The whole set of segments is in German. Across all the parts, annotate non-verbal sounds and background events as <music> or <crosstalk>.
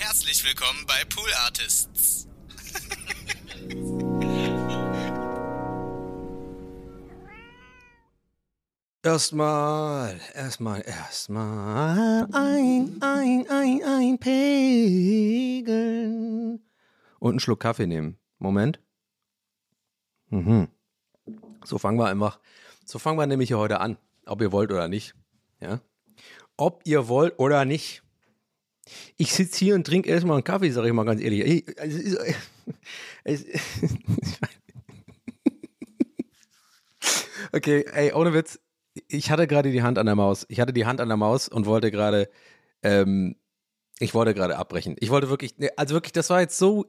Herzlich willkommen bei Pool Artists. Erstmal, erstmal, erstmal ein, ein, ein, ein Pegeln. Und einen Schluck Kaffee nehmen. Moment. Mhm. So fangen wir einfach, so fangen wir nämlich hier heute an. Ob ihr wollt oder nicht. Ja. Ob ihr wollt oder nicht. Ich sitze hier und trinke erstmal einen Kaffee, sage ich mal ganz ehrlich. Ich, ist, <laughs> es, <laughs> okay, ey, ohne Witz. Ich hatte gerade die Hand an der Maus. Ich hatte die Hand an der Maus und wollte gerade, ähm, ich wollte gerade abbrechen. Ich wollte wirklich, ne, also wirklich, das war jetzt so,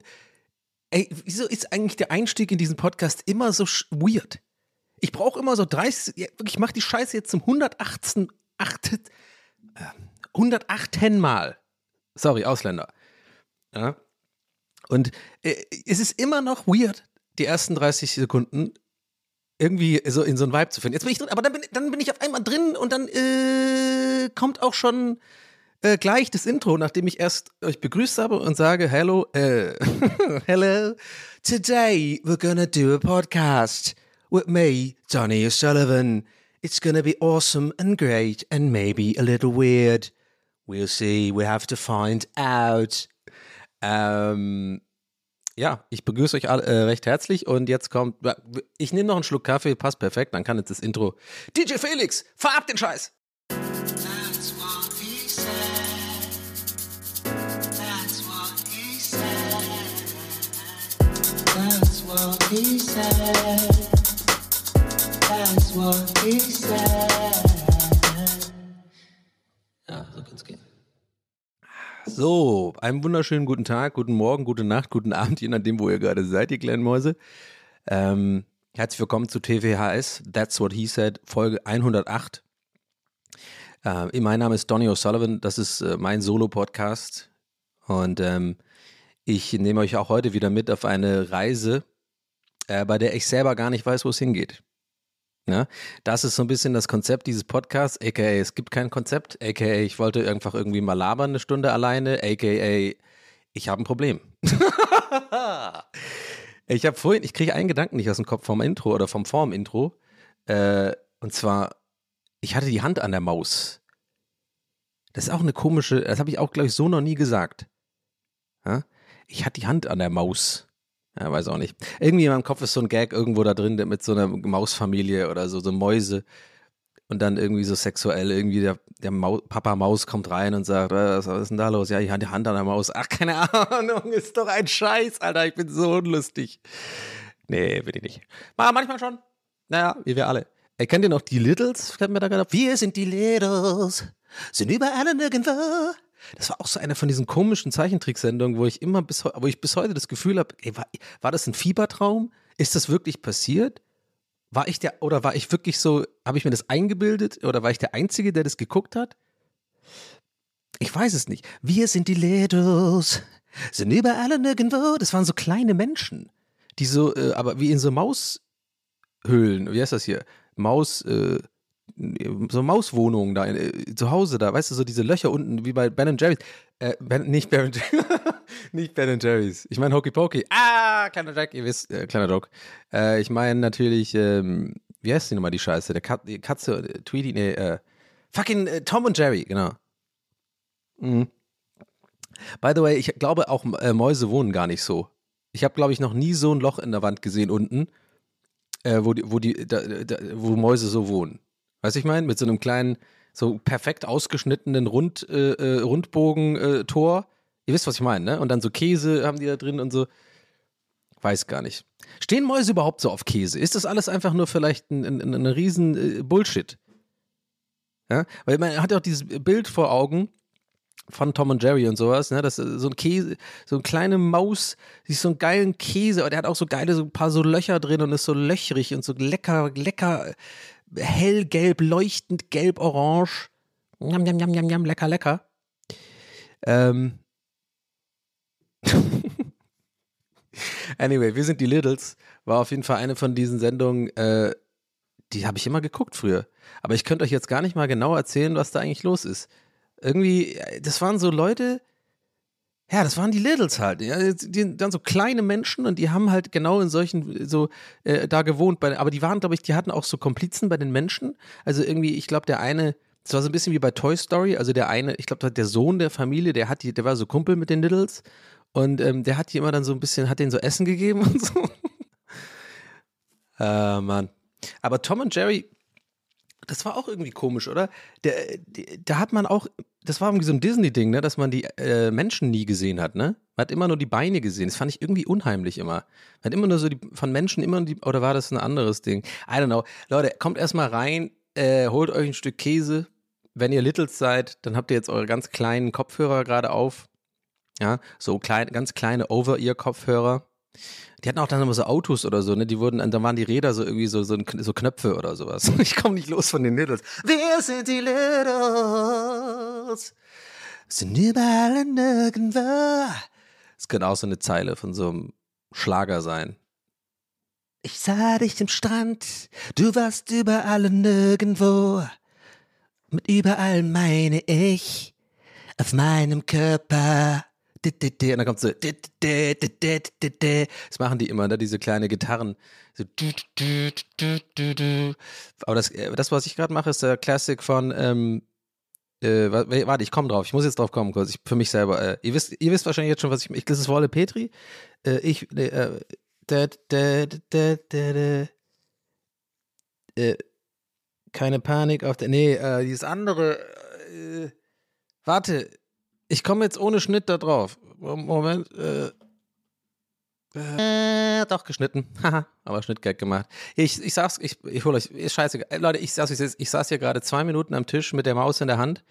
ey, wieso ist eigentlich der Einstieg in diesen Podcast immer so weird? Ich brauche immer so 30, ja, wirklich, ich mache die Scheiße jetzt zum 118, 8, äh, 108 Mal. Sorry, Ausländer. Ja. Und äh, es ist immer noch weird, die ersten 30 Sekunden irgendwie so in so einen Vibe zu finden. Jetzt bin ich drin, aber dann bin, dann bin ich auf einmal drin und dann äh, kommt auch schon äh, gleich das Intro, nachdem ich erst euch begrüßt habe und sage, hello, äh, <laughs> hello, today we're gonna do a podcast with me, Johnny O'Sullivan. It's gonna be awesome and great and maybe a little weird. We'll see, we have to find out. Ähm, ja, ich begrüße euch alle, äh, recht herzlich und jetzt kommt, ich nehme noch einen Schluck Kaffee, passt perfekt, dann kann jetzt das Intro. DJ Felix, fahr ab den Scheiß! That's what he said. Ja, so kann's gehen. So, einen wunderschönen guten Tag, guten Morgen, gute Nacht, guten Abend, je nachdem, wo ihr gerade seid, ihr kleinen Mäuse. Ähm, herzlich willkommen zu TVHS, That's What He Said, Folge 108. Äh, mein Name ist Donny O'Sullivan, das ist äh, mein Solo-Podcast und ähm, ich nehme euch auch heute wieder mit auf eine Reise, äh, bei der ich selber gar nicht weiß, wo es hingeht. Ja, das ist so ein bisschen das Konzept dieses Podcasts, aka es gibt kein Konzept, aka ich wollte einfach irgendwie mal labern eine Stunde alleine, aka ich habe ein Problem. <laughs> ich habe vorhin, ich kriege einen Gedanken nicht aus dem Kopf vom Intro oder vom Form-Intro. Äh, und zwar, ich hatte die Hand an der Maus. Das ist auch eine komische, das habe ich auch, glaube ich, so noch nie gesagt. Ja? Ich hatte die Hand an der Maus. Ja, weiß auch nicht. Irgendwie in meinem Kopf ist so ein Gag irgendwo da drin mit so einer Mausfamilie oder so, so Mäuse. Und dann irgendwie so sexuell, irgendwie der, der Mau Papa Maus kommt rein und sagt, "Äh, was, was ist denn da los? Ja, ich hatte die Hand an der Maus. Ach, keine <laughs> Ahnung, ist doch ein Scheiß, Alter, ich bin so unlustig. Nee, bin ich nicht. Aber manchmal schon. Naja, wie wir alle. Ey, kennt ihr noch die Littles? Auf. Wir sind die Littles, sind überall und nirgendwo. Das war auch so eine von diesen komischen Zeichentricksendungen, wo ich immer bis, wo ich bis heute das Gefühl habe, war, war das ein Fiebertraum? Ist das wirklich passiert? War ich der, oder war ich wirklich so, habe ich mir das eingebildet oder war ich der Einzige, der das geguckt hat? Ich weiß es nicht. Wir sind die Littles, sind überall und nirgendwo. Das waren so kleine Menschen, die so, äh, aber wie in so Maushöhlen, wie heißt das hier? Maus, äh, so Mauswohnungen da, äh, zu Hause da, weißt du, so diese Löcher unten, wie bei Ben Jerry's. Äh, ben, nicht Ben <laughs> nicht Ben Jerry's. Ich meine Hokey Pokey. Ah, kleiner Jack, ihr wisst, äh, kleiner Joke. Äh, ich meine natürlich, ähm, wie heißt die nochmal, die Scheiße? Der Kat die Katze, äh, Tweety, nee, äh, fucking äh, Tom und Jerry, genau. By the way, ich glaube auch äh, Mäuse wohnen gar nicht so. Ich habe, glaube ich, noch nie so ein Loch in der Wand gesehen unten, äh, wo die, wo die, da, da, wo Mäuse so wohnen. Weißt du, ich meine, mit so einem kleinen, so perfekt ausgeschnittenen Rund, äh, äh, Rundbogen-Tor. Ihr wisst, was ich meine, ne? Und dann so Käse haben die da drin und so. Weiß gar nicht. Stehen Mäuse überhaupt so auf Käse? Ist das alles einfach nur vielleicht ein, ein, ein, ein riesen äh, Bullshit? Ja? Weil man hat ja auch dieses Bild vor Augen von Tom und Jerry und sowas, ne? Das ist so ein Käse, so eine kleine Maus, die so einen geilen Käse, aber der hat auch so geile, so ein paar so Löcher drin und ist so löchrig und so lecker, lecker, hellgelb, leuchtend gelb-orange. Njam, njam, njam, njam, njam, lecker, lecker. Ähm. <laughs> anyway, wir sind die Littles. War auf jeden Fall eine von diesen Sendungen, äh, die habe ich immer geguckt früher. Aber ich könnte euch jetzt gar nicht mal genau erzählen, was da eigentlich los ist. Irgendwie, äh, das waren so Leute, ja, das waren die Littles halt. Ja, die, dann so kleine Menschen und die haben halt genau in solchen, so äh, da gewohnt. Bei, aber die waren, glaube ich, die hatten auch so Komplizen bei den Menschen. Also irgendwie, ich glaube, der eine, es war so ein bisschen wie bei Toy Story. Also der eine, ich glaube, der Sohn der Familie, der hat die, der war so Kumpel mit den Littles und ähm, der hat die immer dann so ein bisschen, hat denen so Essen gegeben <laughs> und so. äh, Mann. Aber Tom und Jerry, das war auch irgendwie komisch, oder? Der, der, da hat man auch, das war irgendwie so ein Disney-Ding, ne, dass man die äh, Menschen nie gesehen hat, ne? Man hat immer nur die Beine gesehen. Das fand ich irgendwie unheimlich immer. Man hat immer nur so die, von Menschen immer die, oder war das ein anderes Ding? I don't know. Leute, kommt erstmal rein, äh, holt euch ein Stück Käse. Wenn ihr Littles seid, dann habt ihr jetzt eure ganz kleinen Kopfhörer gerade auf. Ja, so klein, ganz kleine Over-Ear-Kopfhörer. Die hatten auch dann immer so Autos oder so, ne? Die wurden, dann waren die Räder so irgendwie so, so, so Knöpfe oder sowas. <laughs> Ich komme nicht los von den Littles. Wir sind die Littles. Sind überall und nirgendwo. Das könnte auch so eine Zeile von so einem Schlager sein. Ich sah dich am Strand, du warst überall und nirgendwo. Mit überall meine ich auf meinem Körper. Und dann kommt so. Das machen die immer, ne? diese kleine Gitarren. So. Aber das, das was ich gerade mache, ist der Classic von. Ähm, äh, warte, ich komme drauf. Ich muss jetzt drauf kommen, kurz. Ich, für mich selber. Äh, ihr, wisst, ihr wisst wahrscheinlich jetzt schon, was ich. ich das ist Wolle Petri. Äh, ich. Äh, äh, keine Panik auf der. Nee, dieses andere. Warte, ich komme jetzt ohne Schnitt da drauf. Moment. Äh, äh, doch, geschnitten. <laughs> Haha, aber Schnittgag gemacht. Ich, ich sag's, ich, ich hole euch, ist scheiße. Leute, ich, saß, ich saß hier gerade zwei Minuten am Tisch mit der Maus in der Hand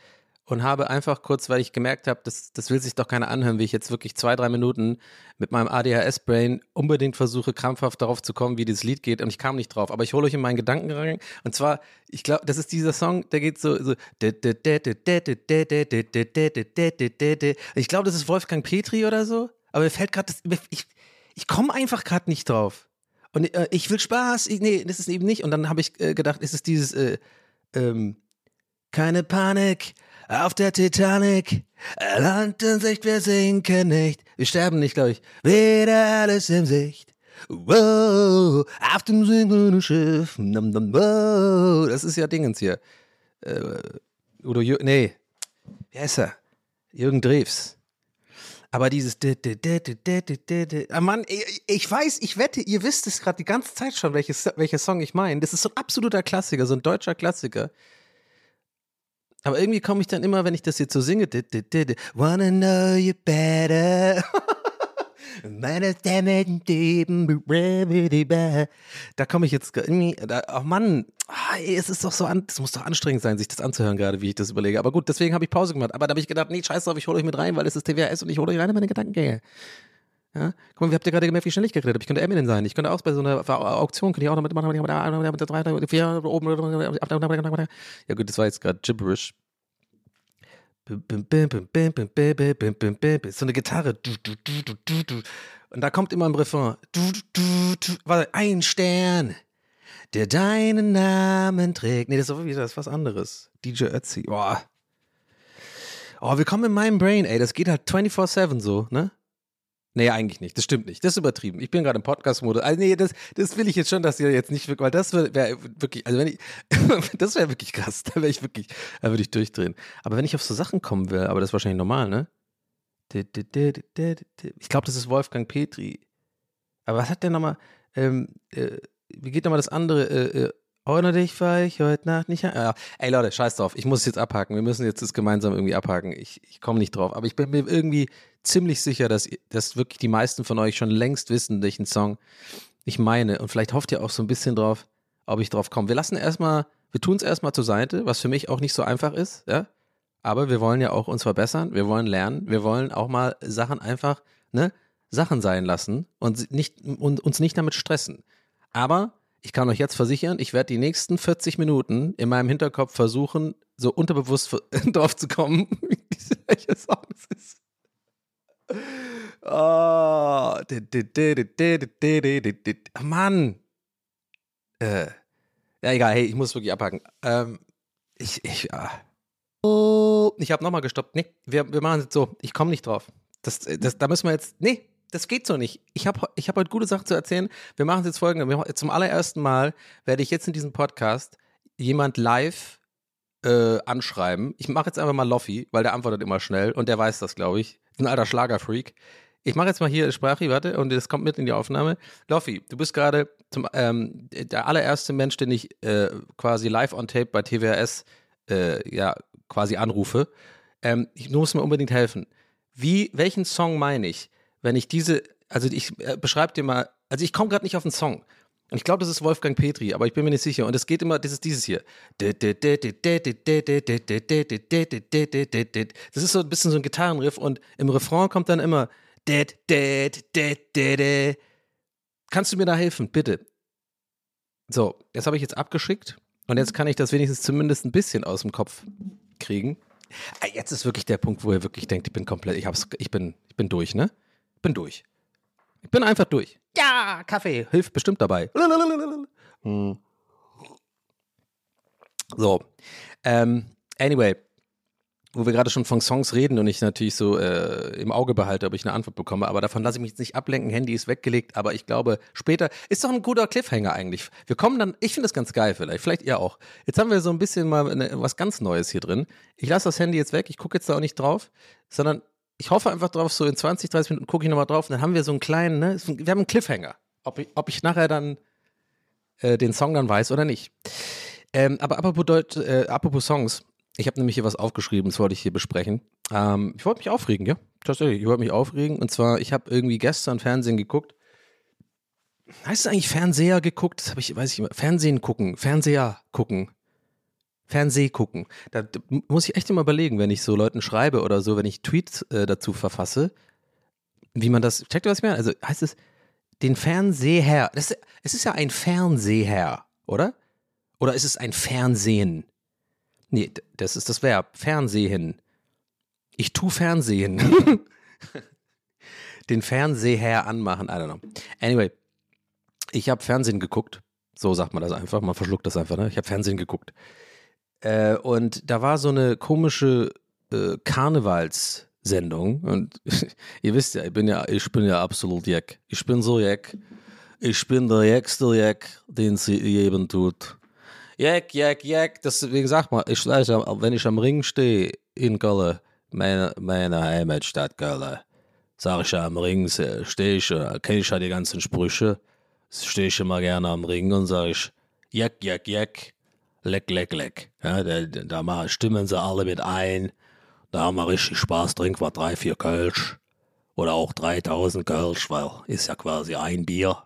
und habe einfach kurz, weil ich gemerkt habe, das, das will sich doch keiner anhören, wie ich jetzt wirklich zwei, drei Minuten mit meinem ADHS-Brain unbedingt versuche, krampfhaft darauf zu kommen, wie dieses Lied geht und ich kam nicht drauf. Aber ich hole euch in meinen Gedanken rein und zwar, ich glaube, das ist dieser Song, der geht so, so ich glaube, das ist Wolfgang Petri oder so, aber mir fällt gerade, ich, ich komme einfach gerade nicht drauf. Und äh, ich will Spaß, ich, nee, das ist eben nicht. Und dann habe ich äh, gedacht, ist es dieses, äh, ähm, keine Panik, auf der Titanic. Land in Sicht, wir sinken nicht. Wir sterben nicht, glaube ich. Wieder alles in Sicht. Wow, auf dem sinkenden Schiff. Wow. Das ist ja Dingens hier. Äh, Udo, Jür nee. Wie heißt er? Jürgen Drews. Aber dieses ah, Mann, ich, ich weiß, ich wette, ihr wisst es gerade die ganze Zeit schon, welches, welcher Song ich meine. Das ist so ein absoluter Klassiker, so ein deutscher Klassiker. Aber irgendwie komme ich dann immer, wenn ich das jetzt so singe, wanna know you better. <laughs> Da komme ich jetzt irgendwie, da, oh Mann, ah, es ist doch so, an, es muss doch anstrengend sein, sich das anzuhören, gerade wie ich das überlege. Aber gut, deswegen habe ich Pause gemacht. Aber da habe ich gedacht, nee, scheiß drauf, ich hole euch mit rein, weil es ist TWS und ich hole euch rein in meine Gedankengänge. Ja? Guck mal, wie habt ihr gerade gemerkt, wie schnell ich geredet habe? Ich könnte Eminem sein. Ich könnte auch bei so einer Auktion, könnte ich auch noch mitmachen. Ja gut, das war jetzt gerade gibberish. So eine Gitarre. Und da kommt immer im Refrain. Ein Stern, der deinen Namen trägt. Nee, das ist wieder das ist was anderes. DJ Ötzi. Boah. Oh, willkommen in meinem Brain, ey. Das geht halt 24-7 so, ne? Nee, eigentlich nicht. Das stimmt nicht. Das ist übertrieben. Ich bin gerade im Podcast-Modus. Also, nee, das, das will ich jetzt schon, dass ihr jetzt nicht wirklich, weil das wäre wär wirklich, also wenn ich, <laughs> das wäre wirklich krass. Da wäre ich wirklich, da würde ich durchdrehen. Aber wenn ich auf so Sachen kommen will, aber das ist wahrscheinlich normal, ne? Ich glaube, das ist Wolfgang Petri. Aber was hat der nochmal, ähm, äh, wie geht nochmal das andere? Äh, äh, ohne dich war ich heute Nacht nicht. Ja. Ey Leute, scheiß drauf. Ich muss es jetzt abhaken. Wir müssen jetzt das gemeinsam irgendwie abhaken. Ich, ich komme nicht drauf. Aber ich bin mir irgendwie ziemlich sicher, dass, dass wirklich die meisten von euch schon längst wissen, welchen Song ich meine. Und vielleicht hofft ihr auch so ein bisschen drauf, ob ich drauf komme. Wir lassen erstmal, wir tun es erstmal zur Seite, was für mich auch nicht so einfach ist, ja. Aber wir wollen ja auch uns verbessern, wir wollen lernen, wir wollen auch mal Sachen einfach, ne, Sachen sein lassen und, nicht, und uns nicht damit stressen. Aber ich kann euch jetzt versichern, ich werde die nächsten 40 Minuten in meinem Hinterkopf versuchen, so unterbewusst <laughs> drauf zu kommen, welcher Song es ist. Oh, Mann. Äh, ja, egal, hey, ich muss wirklich abhaken. Ähm, ich, ich, ja. Oh, ich habe nochmal gestoppt. Nee, wir, wir machen es so. Ich komme nicht drauf. Das, das, da müssen wir jetzt. Nee, das geht so nicht. Ich habe ich hab heute gute Sachen zu erzählen. Wir machen es jetzt folgendes. Zum allerersten Mal werde ich jetzt in diesem Podcast jemand live äh, anschreiben. Ich mache jetzt einfach mal Loffi, weil der antwortet immer schnell und der weiß das, glaube ich. Ein alter Schlagerfreak. Ich mache jetzt mal hier Sprache, warte, und das kommt mit in die Aufnahme. Loffi, du bist gerade ähm, der allererste Mensch, den ich äh, quasi live on tape bei TWRS äh, ja quasi anrufe. Ähm, ich muss mir unbedingt helfen. Wie, welchen Song meine ich? Wenn ich diese, also ich äh, beschreibe dir mal, also ich komme gerade nicht auf den Song. Und ich glaube, das ist Wolfgang Petri, aber ich bin mir nicht sicher. Und es geht immer, das ist dieses hier. Das ist so ein bisschen so ein Gitarrenriff und im Refrain kommt dann immer. Kannst du mir da helfen, bitte? So, jetzt habe ich jetzt abgeschickt und jetzt kann ich das wenigstens zumindest ein bisschen aus dem Kopf kriegen. Jetzt ist wirklich der Punkt, wo ihr wirklich denkt, ich bin komplett, ich hab's, ich bin, ich bin durch, ne? Bin durch. Ich bin einfach durch. Ja, Kaffee hilft bestimmt dabei. Hm. So. Ähm, anyway, wo wir gerade schon von Songs reden und ich natürlich so äh, im Auge behalte, ob ich eine Antwort bekomme, aber davon lasse ich mich jetzt nicht ablenken. Handy ist weggelegt, aber ich glaube, später ist doch ein guter Cliffhanger eigentlich. Wir kommen dann, ich finde das ganz geil vielleicht, vielleicht ihr auch. Jetzt haben wir so ein bisschen mal eine, was ganz Neues hier drin. Ich lasse das Handy jetzt weg, ich gucke jetzt da auch nicht drauf, sondern ich hoffe einfach drauf, so in 20, 30 Minuten gucke ich nochmal drauf und dann haben wir so einen kleinen, ne, wir haben einen Cliffhanger. Ob ich, ob ich nachher dann äh, den Song dann weiß oder nicht. Ähm, aber apropos, Deut äh, apropos Songs, ich habe nämlich hier was aufgeschrieben, das wollte ich hier besprechen. Ähm, ich wollte mich aufregen, ja, tatsächlich, ich wollte mich aufregen und zwar, ich habe irgendwie gestern Fernsehen geguckt. Heißt es eigentlich Fernseher geguckt? Das habe ich, weiß ich immer. Fernsehen gucken, Fernseher gucken. Fernseh gucken. Da muss ich echt immer überlegen, wenn ich so Leuten schreibe oder so, wenn ich Tweets äh, dazu verfasse, wie man das, checkt ihr, was meine? Also heißt es den Fernseher, das, es ist ja ein Fernseher, oder? Oder ist es ein Fernsehen? Nee, das ist das Verb, Fernsehen. Ich tu Fernsehen. <laughs> den Fernseher anmachen, I don't know. Anyway, ich habe Fernsehen geguckt. So sagt man das einfach, man verschluckt das einfach, ne? Ich habe Fernsehen geguckt. Äh, und da war so eine komische äh, Karnevalssendung. Und <laughs> ihr wisst ja, ich bin ja, ich bin ja absolut Jack. Ich bin so Jack. Ich bin der jackste Jack, den sie jedem tut. Jack, Jack, Jack. Deswegen sag mal, ich wenn ich am Ring stehe in Köln, meine, meine Heimatstadt Köln, sag ich ja am Ring, stehe ich, kenne ich ja die ganzen Sprüche, stehe ich immer gerne am Ring und sage ich, Jack, Jack, Jack leck, leck, leck. Ja, da, da stimmen sie alle mit ein. Da haben wir richtig Spaß, trinken wir drei, vier Kölsch. Oder auch 3000 Kölsch, weil ist ja quasi ein Bier.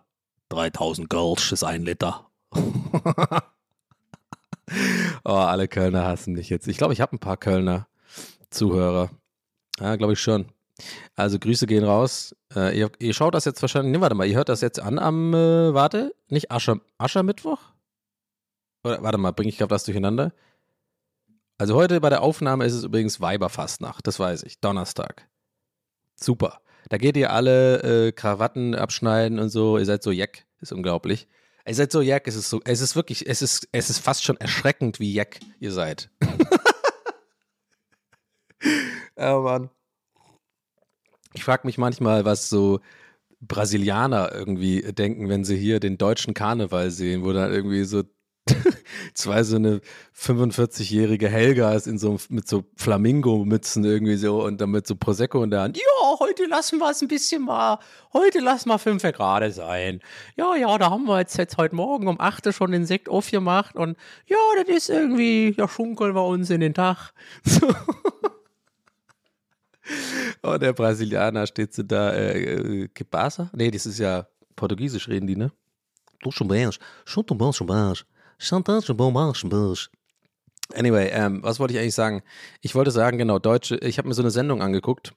3000 Kölsch ist ein Liter. <laughs> oh, alle Kölner hassen mich jetzt. Ich glaube, ich habe ein paar Kölner Zuhörer. Ja, glaube ich schon. Also Grüße gehen raus. Äh, ihr, ihr, schaut das jetzt wahrscheinlich, ne, warte mal, ihr hört das jetzt an am, äh, warte, nicht Ascher, Aschermittwoch? Oder, warte mal, bringe ich gerade was durcheinander? Also heute bei der Aufnahme ist es übrigens Weiberfastnacht, das weiß ich, Donnerstag. Super. Da geht ihr alle äh, Krawatten abschneiden und so, ihr seid so Jack, ist unglaublich. Ihr seid so Jack, es ist so, es ist wirklich, es ist, es ist fast schon erschreckend, wie Jack ihr seid. <laughs> oh Mann. Ich frage mich manchmal, was so Brasilianer irgendwie denken, wenn sie hier den deutschen Karneval sehen, wo dann irgendwie so <laughs> zwei so eine 45-jährige Helgas in so mit so Flamingo-Mützen irgendwie so und dann mit so Prosecco in der Hand. Ja, heute lassen wir es ein bisschen mal, heute lassen wir fünf gerade sein. Ja, ja, da haben wir jetzt, jetzt heute Morgen um 8 Uhr schon den Sekt aufgemacht und ja, das ist irgendwie, ja, schunkeln wir uns in den Tag. <laughs> Und der Brasilianer steht so da, äh, äh, Kibasa? Nee, das ist ja Portugiesisch reden die, ne? Du schon bist, schon bist, schon bist. Anyway, ähm, was wollte ich eigentlich sagen? Ich wollte sagen, genau, Deutsche, ich habe mir so eine Sendung angeguckt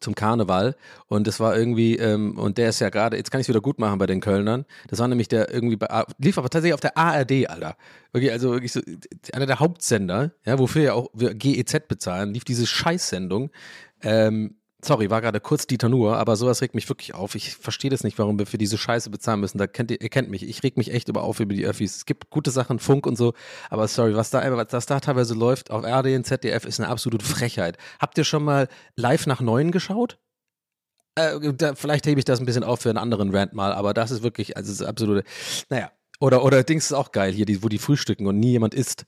zum Karneval und das war irgendwie, ähm, und der ist ja gerade, jetzt kann ich es wieder gut machen bei den Kölnern, das war nämlich der irgendwie, bei, lief aber tatsächlich auf der ARD, Alter. Wirklich, also wirklich so, einer der Hauptsender, ja, wofür ja auch wir GEZ bezahlen, lief diese Scheißsendung, ähm, Sorry, war gerade kurz Dieter Nuhr, aber sowas regt mich wirklich auf. Ich verstehe das nicht, warum wir für diese Scheiße bezahlen müssen. Da kennt ihr, ihr kennt mich. Ich reg mich echt über auf über die Öffis. Es gibt gute Sachen, Funk und so, aber sorry, was da, was da teilweise läuft auf RD und ZDF ist eine absolute Frechheit. Habt ihr schon mal live nach Neuen geschaut? Äh, da, vielleicht hebe ich das ein bisschen auf für einen anderen Rant mal, aber das ist wirklich, also es ist absolute, naja. Oder, oder Dings ist auch geil hier, die, wo die frühstücken und nie jemand isst.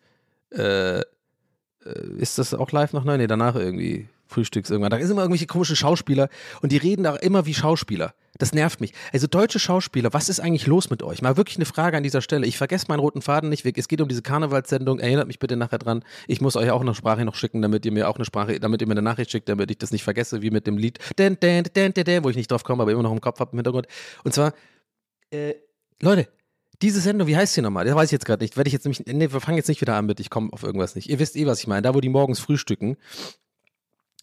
Äh, äh ist das auch live nach Neuen? Nee, danach irgendwie. Frühstücks irgendwann. Da sind immer irgendwelche komischen Schauspieler und die reden da immer wie Schauspieler. Das nervt mich. Also deutsche Schauspieler, was ist eigentlich los mit euch? Mal wirklich eine Frage an dieser Stelle. Ich vergesse meinen roten Faden nicht. Es geht um diese Karnevalssendung. Erinnert mich bitte nachher dran. Ich muss euch auch eine Sprache noch schicken, damit ihr mir auch eine Sprache, damit ihr mir eine Nachricht schickt, damit ich das nicht vergesse, wie mit dem Lied, den, den, den, den, wo ich nicht drauf komme, aber immer noch im Kopf habe im Hintergrund. Und zwar, äh, Leute, diese Sendung, wie heißt sie nochmal? Das weiß ich jetzt gerade nicht. Werde ich jetzt nämlich, nee, wir fangen jetzt nicht wieder an mit, ich komme auf irgendwas nicht. Ihr wisst eh, was ich meine. Da, wo die morgens frühstücken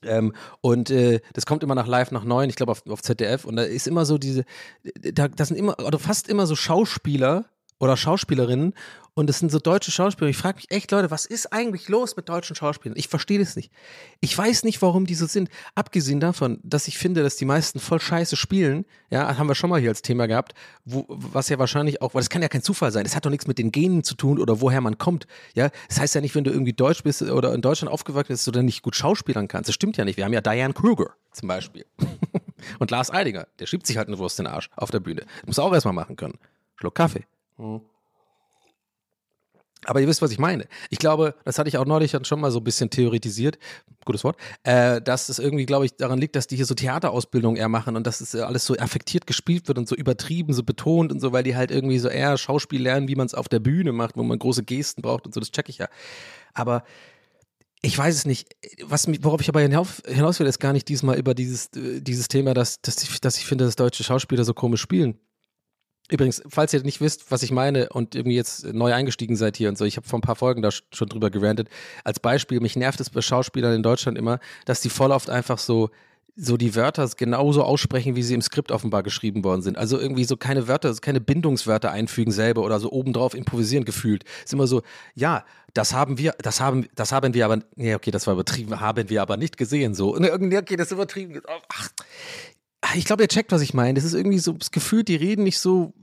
ähm, und äh, das kommt immer nach live nach neun, ich glaube auf, auf ZDF. Und da ist immer so diese, da, das sind immer, oder fast immer so Schauspieler oder Schauspielerinnen und es sind so deutsche Schauspieler. Ich frage mich echt, Leute, was ist eigentlich los mit deutschen Schauspielern? Ich verstehe das nicht. Ich weiß nicht, warum die so sind. Abgesehen davon, dass ich finde, dass die meisten voll scheiße spielen, ja, haben wir schon mal hier als Thema gehabt, wo, was ja wahrscheinlich auch, weil das kann ja kein Zufall sein. Das hat doch nichts mit den Genen zu tun oder woher man kommt. Ja, das heißt ja nicht, wenn du irgendwie deutsch bist oder in Deutschland aufgewachsen bist, dass du dann nicht gut schauspielern kannst. Das stimmt ja nicht. Wir haben ja Diane Kruger zum Beispiel. <laughs> Und Lars Eidinger, der schiebt sich halt eine Wurst in den Arsch auf der Bühne. Muss auch erstmal machen können. Schluck Kaffee. Hm. Aber ihr wisst, was ich meine. Ich glaube, das hatte ich auch neulich schon mal so ein bisschen theoretisiert, gutes Wort, äh, dass es irgendwie, glaube ich, daran liegt, dass die hier so Theaterausbildung eher machen und dass es alles so affektiert gespielt wird und so übertrieben, so betont und so, weil die halt irgendwie so eher Schauspiel lernen, wie man es auf der Bühne macht, wo man große Gesten braucht und so, das check ich ja. Aber ich weiß es nicht. Was, worauf ich aber hinaus, hinaus will, ist gar nicht diesmal über dieses, äh, dieses Thema, dass, dass, ich, dass ich finde, dass deutsche Schauspieler so komisch spielen. Übrigens, falls ihr nicht wisst, was ich meine und irgendwie jetzt neu eingestiegen seid hier und so, ich habe vor ein paar Folgen da schon drüber gerantet. Als Beispiel, mich nervt es bei Schauspielern in Deutschland immer, dass die voll oft einfach so so die Wörter genauso aussprechen, wie sie im Skript offenbar geschrieben worden sind. Also irgendwie so keine Wörter, keine Bindungswörter einfügen selber oder so obendrauf improvisieren gefühlt. Ist immer so, ja, das haben wir, das haben, das haben wir aber, nee, okay, das war übertrieben, haben wir aber nicht gesehen, so. Ne, <laughs> okay, das ist übertrieben. Ach, ich glaube, ihr checkt, was ich meine. Das ist irgendwie so das Gefühl, die reden nicht so,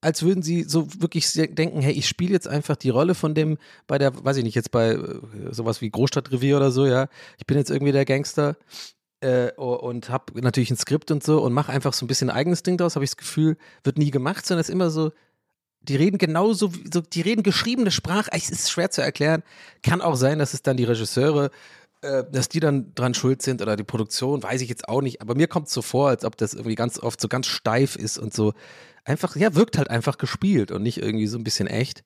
als würden sie so wirklich denken, hey, ich spiele jetzt einfach die Rolle von dem bei der, weiß ich nicht, jetzt bei äh, sowas wie Großstadtrevier oder so, ja. Ich bin jetzt irgendwie der Gangster äh, und habe natürlich ein Skript und so und mache einfach so ein bisschen eigenes Ding draus, habe ich das Gefühl, wird nie gemacht, sondern es ist immer so, die reden genauso, so, die reden geschriebene Sprache, es ist schwer zu erklären. Kann auch sein, dass es dann die Regisseure dass die dann dran schuld sind oder die Produktion, weiß ich jetzt auch nicht. Aber mir kommt es so vor, als ob das irgendwie ganz oft so ganz steif ist und so einfach, ja, wirkt halt einfach gespielt und nicht irgendwie so ein bisschen echt.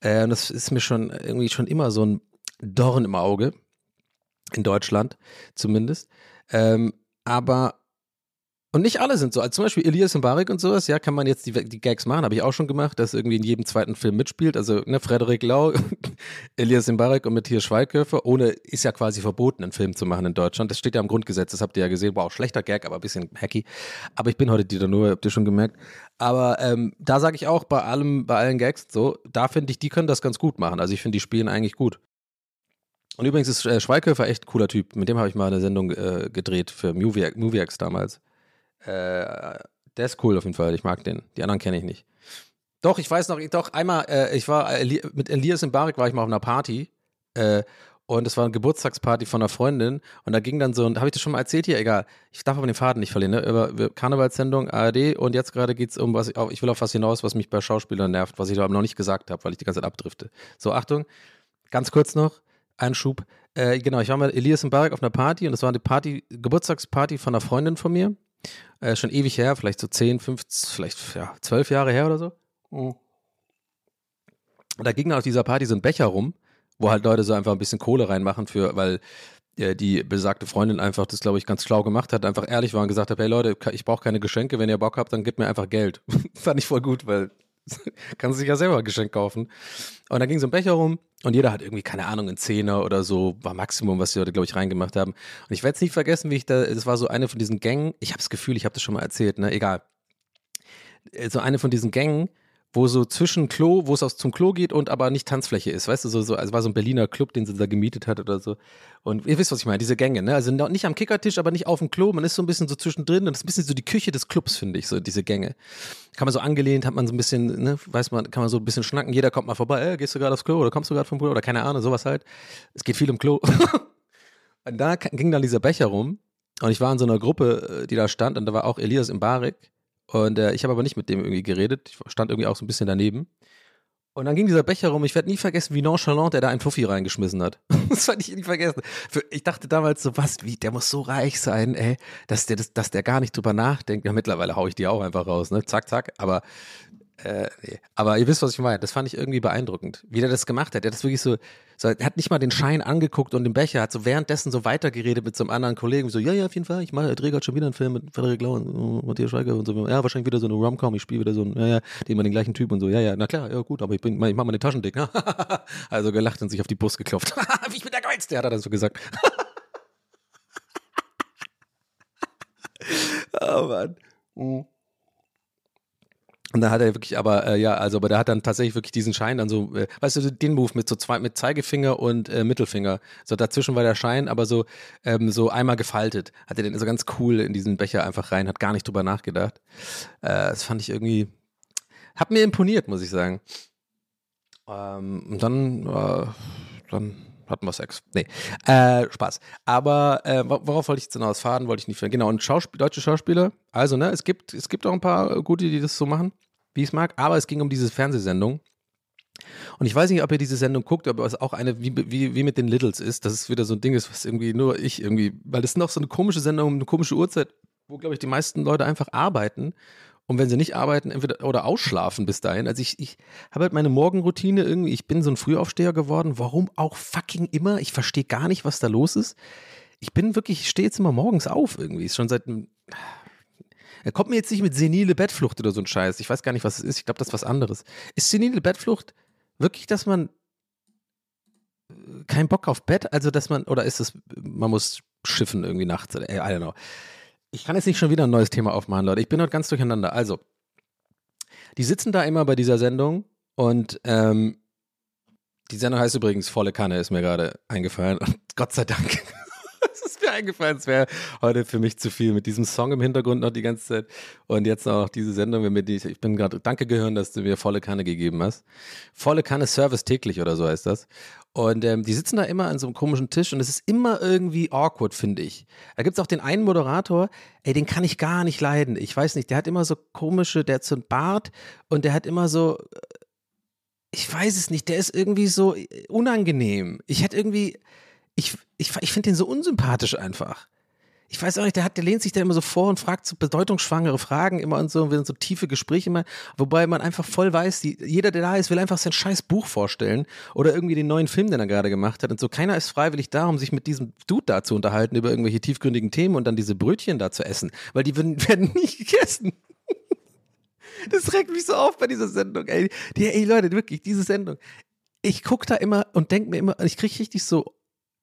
Äh, und das ist mir schon irgendwie schon immer so ein Dorn im Auge. In Deutschland zumindest. Ähm, aber und nicht alle sind so. Also zum Beispiel Elias Mbarek und sowas, ja, kann man jetzt die, die Gags machen, habe ich auch schon gemacht, dass irgendwie in jedem zweiten Film mitspielt. Also, ne, Frederik Lau, <laughs> Elias Mbarek und Matthias Schweighöfer, ohne, ist ja quasi verboten, einen Film zu machen in Deutschland. Das steht ja im Grundgesetz, das habt ihr ja gesehen. Wow, schlechter Gag, aber ein bisschen hacky. Aber ich bin heute Dieter nur, habt ihr schon gemerkt. Aber ähm, da sage ich auch bei allem, bei allen Gags so, da finde ich, die können das ganz gut machen. Also ich finde, die spielen eigentlich gut. Und übrigens ist äh, Schweighöfer echt cooler Typ. Mit dem habe ich mal eine Sendung äh, gedreht für Moviex damals. Äh, der ist cool auf jeden Fall. Ich mag den. Die anderen kenne ich nicht. Doch, ich weiß noch, doch, einmal, äh, ich war äh, mit Elias in Barik war ich mal auf einer Party. Äh, Und es war eine Geburtstagsparty von einer Freundin. Und da ging dann so, und habe ich das schon mal erzählt hier? Egal. Ich darf aber den Faden nicht verlieren, ne? Über Karnevalssendung, ARD. Und jetzt gerade geht's um was, ich, ich will auf was hinaus, was mich bei Schauspielern nervt, was ich aber noch nicht gesagt habe, weil ich die ganze Zeit abdrifte. So, Achtung. Ganz kurz noch. Einschub. Äh, genau, ich war mit Elias und Barak auf einer Party und das war eine Party, Geburtstagsparty von einer Freundin von mir. Äh, schon ewig her, vielleicht so 10, 15, vielleicht ja, 12 Jahre her oder so. Mhm. Da ging dann auf dieser Party so ein Becher rum, wo halt Leute so einfach ein bisschen Kohle reinmachen für, weil äh, die besagte Freundin einfach das, glaube ich, ganz schlau gemacht hat, einfach ehrlich war und gesagt hat, hey Leute, ich brauche keine Geschenke, wenn ihr Bock habt, dann gebt mir einfach Geld. <laughs> Fand ich voll gut, weil <laughs> kannst sich ja selber ein Geschenk kaufen. Und dann ging so ein Becher rum und jeder hat irgendwie, keine Ahnung, ein Zehner oder so, war Maximum, was die Leute, glaube ich, reingemacht haben. Und ich werde es nicht vergessen, wie ich da, das war so eine von diesen Gängen, ich habe das Gefühl, ich habe das schon mal erzählt, ne, egal. Äh, so eine von diesen Gängen, wo so zwischen Klo, wo es zum Klo geht und aber nicht Tanzfläche ist, weißt du, so, so also war so ein Berliner Club, den sie da gemietet hat oder so. Und ihr wisst, was ich meine, diese Gänge, ne? Also nicht am Kickertisch, aber nicht auf dem Klo, man ist so ein bisschen so zwischendrin und das ist ein bisschen so die Küche des Clubs, finde ich, so diese Gänge. Kann man so angelehnt, hat man so ein bisschen, ne, weiß man, kann man so ein bisschen schnacken, jeder kommt mal vorbei, äh, gehst du gerade aufs Klo oder kommst du gerade vom Klo oder keine Ahnung, sowas halt. Es geht viel um Klo. <laughs> und da ging dann dieser Becher rum und ich war in so einer Gruppe, äh, die da stand und da war auch Elias im Barik und äh, ich habe aber nicht mit dem irgendwie geredet. Ich stand irgendwie auch so ein bisschen daneben. Und dann ging dieser Becher rum. Ich werde nie vergessen, wie nonchalant der da einen Fuffi reingeschmissen hat. <laughs> das werde ich nie vergessen. Für, ich dachte damals so, was, wie, der muss so reich sein, ey, dass der, das, dass der gar nicht drüber nachdenkt. Ja, mittlerweile haue ich die auch einfach raus, ne? Zack, zack. Aber äh, nee. Aber ihr wisst, was ich meine. Das fand ich irgendwie beeindruckend, wie der das gemacht hat. Der hat das wirklich so, so, er hat nicht mal den Schein angeguckt und den Becher, hat so währenddessen so weitergeredet mit so einem anderen Kollegen, so, ja, ja, auf jeden Fall, ich mache, drehe gerade schon wieder einen Film mit Frederik Lau und uh, Matthias Schweiger und so, ja, wahrscheinlich wieder so eine Rom-Com, ich spiele wieder so einen, ja, ja, den den gleichen Typ und so, ja, ja, na klar, ja, gut, aber ich bin, ich mach mal den Taschen dick, <laughs> also gelacht und sich auf die Brust geklopft. <laughs> ich bin der Geilste, hat er dann so gesagt. <laughs> oh Mann. Mhm. Und da hat er wirklich, aber äh, ja, also, aber der hat dann tatsächlich wirklich diesen Schein dann so, äh, weißt du, den Move mit so zwei, mit Zeigefinger und äh, Mittelfinger. So dazwischen war der Schein, aber so, ähm, so einmal gefaltet. Hat er den so ganz cool in diesen Becher einfach rein, hat gar nicht drüber nachgedacht. Äh, das fand ich irgendwie, hat mir imponiert, muss ich sagen. Ähm, und dann, äh, dann hatten wir Sex. Nee, äh, Spaß. Aber äh, worauf wollte ich jetzt hinaus fahren? Wollte ich nicht. Genau, und Schauspiel, deutsche Schauspieler. Also, ne, es gibt, es gibt auch ein paar gute, die das so machen wie ich es mag, aber es ging um diese Fernsehsendung. Und ich weiß nicht, ob ihr diese Sendung guckt, aber es auch eine, wie, wie, wie mit den Littles ist, dass es wieder so ein Ding ist, was irgendwie nur ich irgendwie, weil es noch so eine komische Sendung, eine komische Uhrzeit, wo, glaube ich, die meisten Leute einfach arbeiten. Und wenn sie nicht arbeiten, entweder oder ausschlafen bis dahin. Also ich, ich habe halt meine Morgenroutine irgendwie, ich bin so ein Frühaufsteher geworden. Warum auch fucking immer? Ich verstehe gar nicht, was da los ist. Ich bin wirklich, ich stehe jetzt immer morgens auf irgendwie. Ist schon seit einem er kommt mir jetzt nicht mit senile Bettflucht oder so ein Scheiß. Ich weiß gar nicht, was es ist. Ich glaube, das ist was anderes. Ist senile Bettflucht wirklich, dass man äh, keinen Bock auf Bett? Also, dass man, oder ist es, man muss schiffen irgendwie nachts? Oder, I don't know. Ich kann jetzt nicht schon wieder ein neues Thema aufmachen, Leute. Ich bin heute ganz durcheinander. Also, die sitzen da immer bei dieser Sendung und ähm, die Sendung heißt übrigens Volle Kanne, ist mir gerade eingefallen. <laughs> Gott sei Dank ist mir eingefallen, es wäre heute für mich zu viel mit diesem Song im Hintergrund noch die ganze Zeit und jetzt auch diese Sendung, mir die, ich bin gerade, danke gehören, dass du mir volle Kanne gegeben hast. Volle Kanne Service täglich oder so heißt das. Und ähm, die sitzen da immer an so einem komischen Tisch und es ist immer irgendwie awkward, finde ich. Da gibt es auch den einen Moderator, ey, den kann ich gar nicht leiden. Ich weiß nicht, der hat immer so komische, der hat so einen Bart und der hat immer so, äh, ich weiß es nicht, der ist irgendwie so unangenehm. Ich hätte irgendwie, ich, ich, ich finde den so unsympathisch einfach. Ich weiß auch nicht, der, hat, der lehnt sich da immer so vor und fragt so bedeutungsschwangere Fragen immer und so, und will so tiefe Gespräche immer, wobei man einfach voll weiß, die, jeder, der da ist, will einfach sein scheiß Buch vorstellen oder irgendwie den neuen Film, den er gerade gemacht hat und so. Keiner ist freiwillig da, um sich mit diesem Dude da zu unterhalten über irgendwelche tiefgründigen Themen und dann diese Brötchen da zu essen, weil die <laughs> werden, werden nicht gegessen. Das regt mich so auf bei dieser Sendung, ey. Die, ey, Leute, wirklich, diese Sendung. Ich gucke da immer und denke mir immer, ich kriege richtig so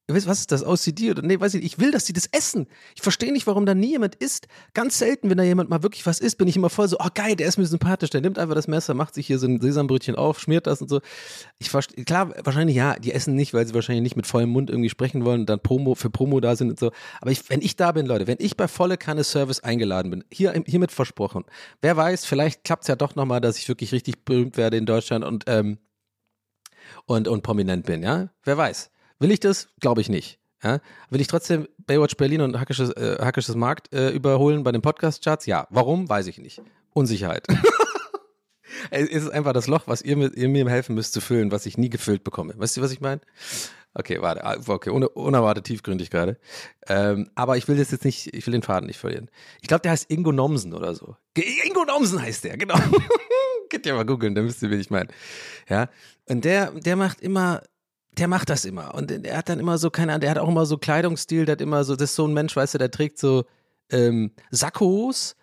Weißt, was ist das? OCD oder nee, weiß ich nicht. Ich will, dass die das essen. Ich verstehe nicht, warum da nie jemand isst. Ganz selten, wenn da jemand mal wirklich was isst, bin ich immer voll so, oh geil, der ist mir sympathisch. Der nimmt einfach das Messer, macht sich hier so ein Sesambrötchen auf, schmiert das und so. Ich verstehe, klar, wahrscheinlich ja, die essen nicht, weil sie wahrscheinlich nicht mit vollem Mund irgendwie sprechen wollen und dann Promo für Promo da sind und so. Aber ich, wenn ich da bin, Leute, wenn ich bei volle Kanne Service eingeladen bin, hier hiermit versprochen. Wer weiß, vielleicht klappt es ja doch nochmal, dass ich wirklich richtig berühmt werde in Deutschland und ähm, und, und prominent bin, ja? Wer weiß Will ich das? Glaube ich nicht. Ja? Will ich trotzdem Baywatch Berlin und Hackisches, äh, Hackisches Markt äh, überholen bei den Podcast-Charts? Ja. Warum? Weiß ich nicht. Unsicherheit. <laughs> es ist einfach das Loch, was ihr, mit, ihr mir helfen müsst zu füllen, was ich nie gefüllt bekomme. Weißt du, was ich meine? Okay, warte. Ah, Okay, un unerwartet tiefgründig gerade. Ähm, aber ich will das jetzt nicht, ich will den Faden nicht verlieren. Ich glaube, der heißt Ingo Nomsen oder so. Ingo Nomsen heißt der, genau. <laughs> Könnt ihr mal googeln, dann wisst ihr, wen ich meine. Ja. Und der, der macht immer, der macht das immer. Und er hat dann immer so, keine Ahnung, der hat auch immer so Kleidungsstil, der hat immer so, das ist so ein Mensch, weißt du, der trägt so ähm, Sakkos,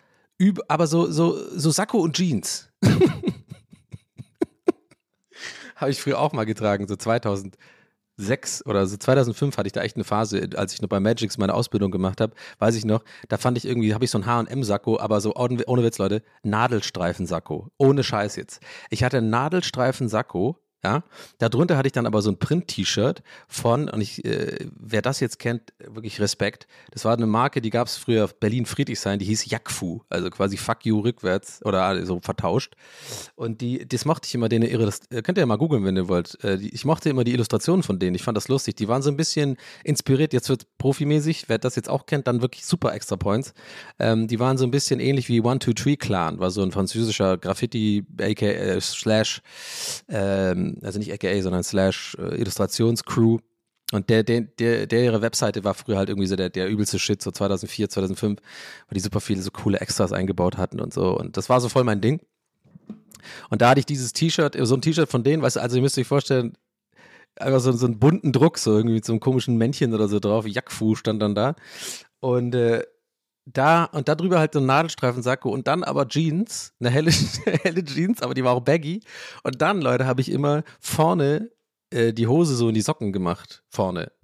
aber so, so, so Sakko und Jeans. <laughs> Habe ich früher auch mal getragen, so 2006 oder so 2005 hatte ich da echt eine Phase, als ich noch bei Magix meine Ausbildung gemacht habe, weiß ich noch, da fand ich irgendwie, habe ich so ein H&M-Sakko, aber so ohne, ohne Witz, Leute, Nadelstreifen-Sakko, ohne Scheiß jetzt. Ich hatte einen Nadelstreifen-Sakko, ja, darunter hatte ich dann aber so ein Print-T-Shirt von, und ich, äh, wer das jetzt kennt, wirklich Respekt. Das war eine Marke, die gab es früher Berlin Friedrichshain, die hieß Jakfu, also quasi Fuck You rückwärts oder so vertauscht. Und die, das mochte ich immer, denen ihre, das äh, könnt ihr ja mal googeln, wenn ihr wollt. Äh, die, ich mochte immer die Illustrationen von denen, ich fand das lustig. Die waren so ein bisschen inspiriert, jetzt wird profimäßig, wer das jetzt auch kennt, dann wirklich super Extra Points. Ähm, die waren so ein bisschen ähnlich wie One Two Three Clan, war so ein französischer Graffiti, aka äh, Slash, ähm, also nicht aka, sondern Slash äh, Illustrationscrew. Und der, der, der, der ihre Webseite war früher halt irgendwie so der, der übelste Shit, so 2004, 2005, weil die super viele so coole Extras eingebaut hatten und so. Und das war so voll mein Ding. Und da hatte ich dieses T-Shirt, so ein T-Shirt von denen, weißt du, also ihr müsst euch vorstellen, einfach so, so einen bunten Druck, so irgendwie mit so einem komischen Männchen oder so drauf. Jakfu stand dann da. Und äh, da und da drüber halt so ein Nadelstreifensacko und dann aber Jeans, eine helle, <laughs> helle Jeans, aber die war auch baggy. Und dann, Leute, habe ich immer vorne äh, die Hose so in die Socken gemacht. Vorne. <laughs>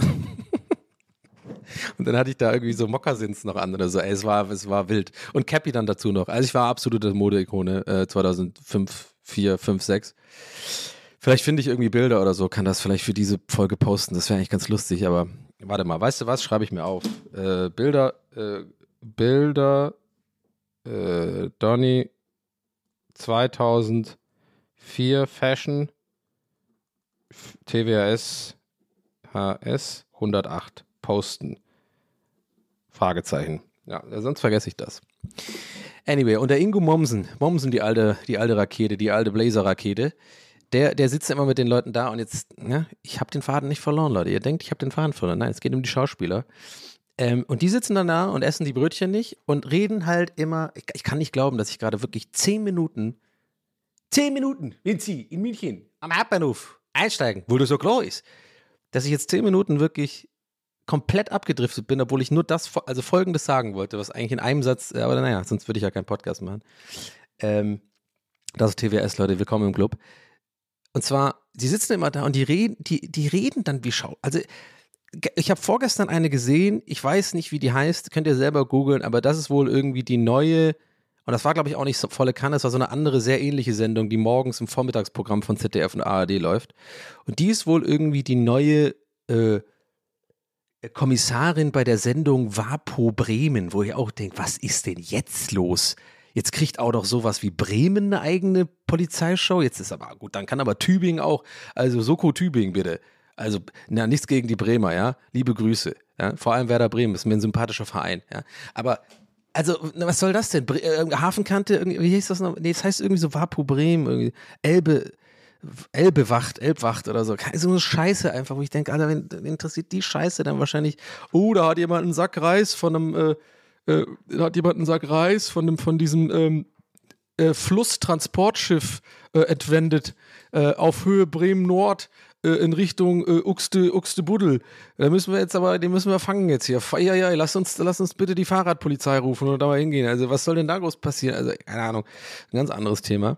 Und dann hatte ich da irgendwie so Mokassins noch an oder so. Ey, es war, es war wild. Und Cappy dann dazu noch. Also ich war absolute Modeikone äh, 2005, 4, 5, 6. Vielleicht finde ich irgendwie Bilder oder so, kann das vielleicht für diese Folge posten. Das wäre eigentlich ganz lustig, aber warte mal, weißt du was? Schreibe ich mir auf. Äh, Bilder, äh, Bilder, äh, Donny 2004 Fashion TWAS HS 108 posten. Fragezeichen. Ja, sonst vergesse ich das. Anyway, und der Ingo Mommsen, Mommsen, die alte, die alte Rakete, die alte Blazer-Rakete, der, der sitzt immer mit den Leuten da und jetzt, ja, ich habe den Faden nicht verloren, Leute. Ihr denkt, ich habe den Faden verloren. Nein, es geht um die Schauspieler. Ähm, und die sitzen dann da und essen die Brötchen nicht und reden halt immer. Ich, ich kann nicht glauben, dass ich gerade wirklich zehn Minuten, zehn Minuten, Vinci, in München, am Hauptbahnhof einsteigen, wo das so klar ist, dass ich jetzt zehn Minuten wirklich komplett abgedriftet bin, obwohl ich nur das, also Folgendes sagen wollte, was eigentlich in einem Satz, äh, aber naja, sonst würde ich ja keinen Podcast machen. Ähm, das ist TWS, Leute, willkommen im Club. Und zwar, die sitzen immer da und die reden, die, die reden dann wie Schau. Also, ich habe vorgestern eine gesehen, ich weiß nicht, wie die heißt, könnt ihr selber googeln, aber das ist wohl irgendwie die neue, und das war, glaube ich, auch nicht so volle Kanne, es war so eine andere, sehr ähnliche Sendung, die morgens im Vormittagsprogramm von ZDF und ARD läuft. Und die ist wohl irgendwie die neue äh, Kommissarin bei der Sendung Wapo Bremen, wo ich auch denke, was ist denn jetzt los? Jetzt kriegt auch noch sowas wie Bremen eine eigene Polizeishow. Jetzt ist aber gut, dann kann aber Tübingen auch. Also Soko Tübingen bitte. Also, na, nichts gegen die Bremer, ja. Liebe Grüße. Ja? Vor allem Werder Bremen, ist mir ein sympathischer Verein, ja. Aber, also, was soll das denn? Bre äh, Hafenkante, wie hieß das noch? Nee, das heißt irgendwie so Wapo Bremen, irgendwie. Elbe, Elbewacht, Elbwacht oder so. So eine Scheiße einfach, wo ich denke, Alter, wen, wen interessiert die Scheiße dann wahrscheinlich? Oh, da hat jemand einen Sack Reis von einem, äh, äh, da hat jemand einen Sack Reis von dem, von diesem ähm, äh, Flusstransportschiff äh, entwendet äh, auf Höhe Bremen Nord äh, in Richtung äh, Uxte, Uxtebuddel. Da müssen wir jetzt aber, den müssen wir fangen jetzt hier. Ja, ja, lass uns, lass uns bitte die Fahrradpolizei rufen und da mal hingehen. Also was soll denn da groß passieren? Also keine Ahnung, ein ganz anderes Thema.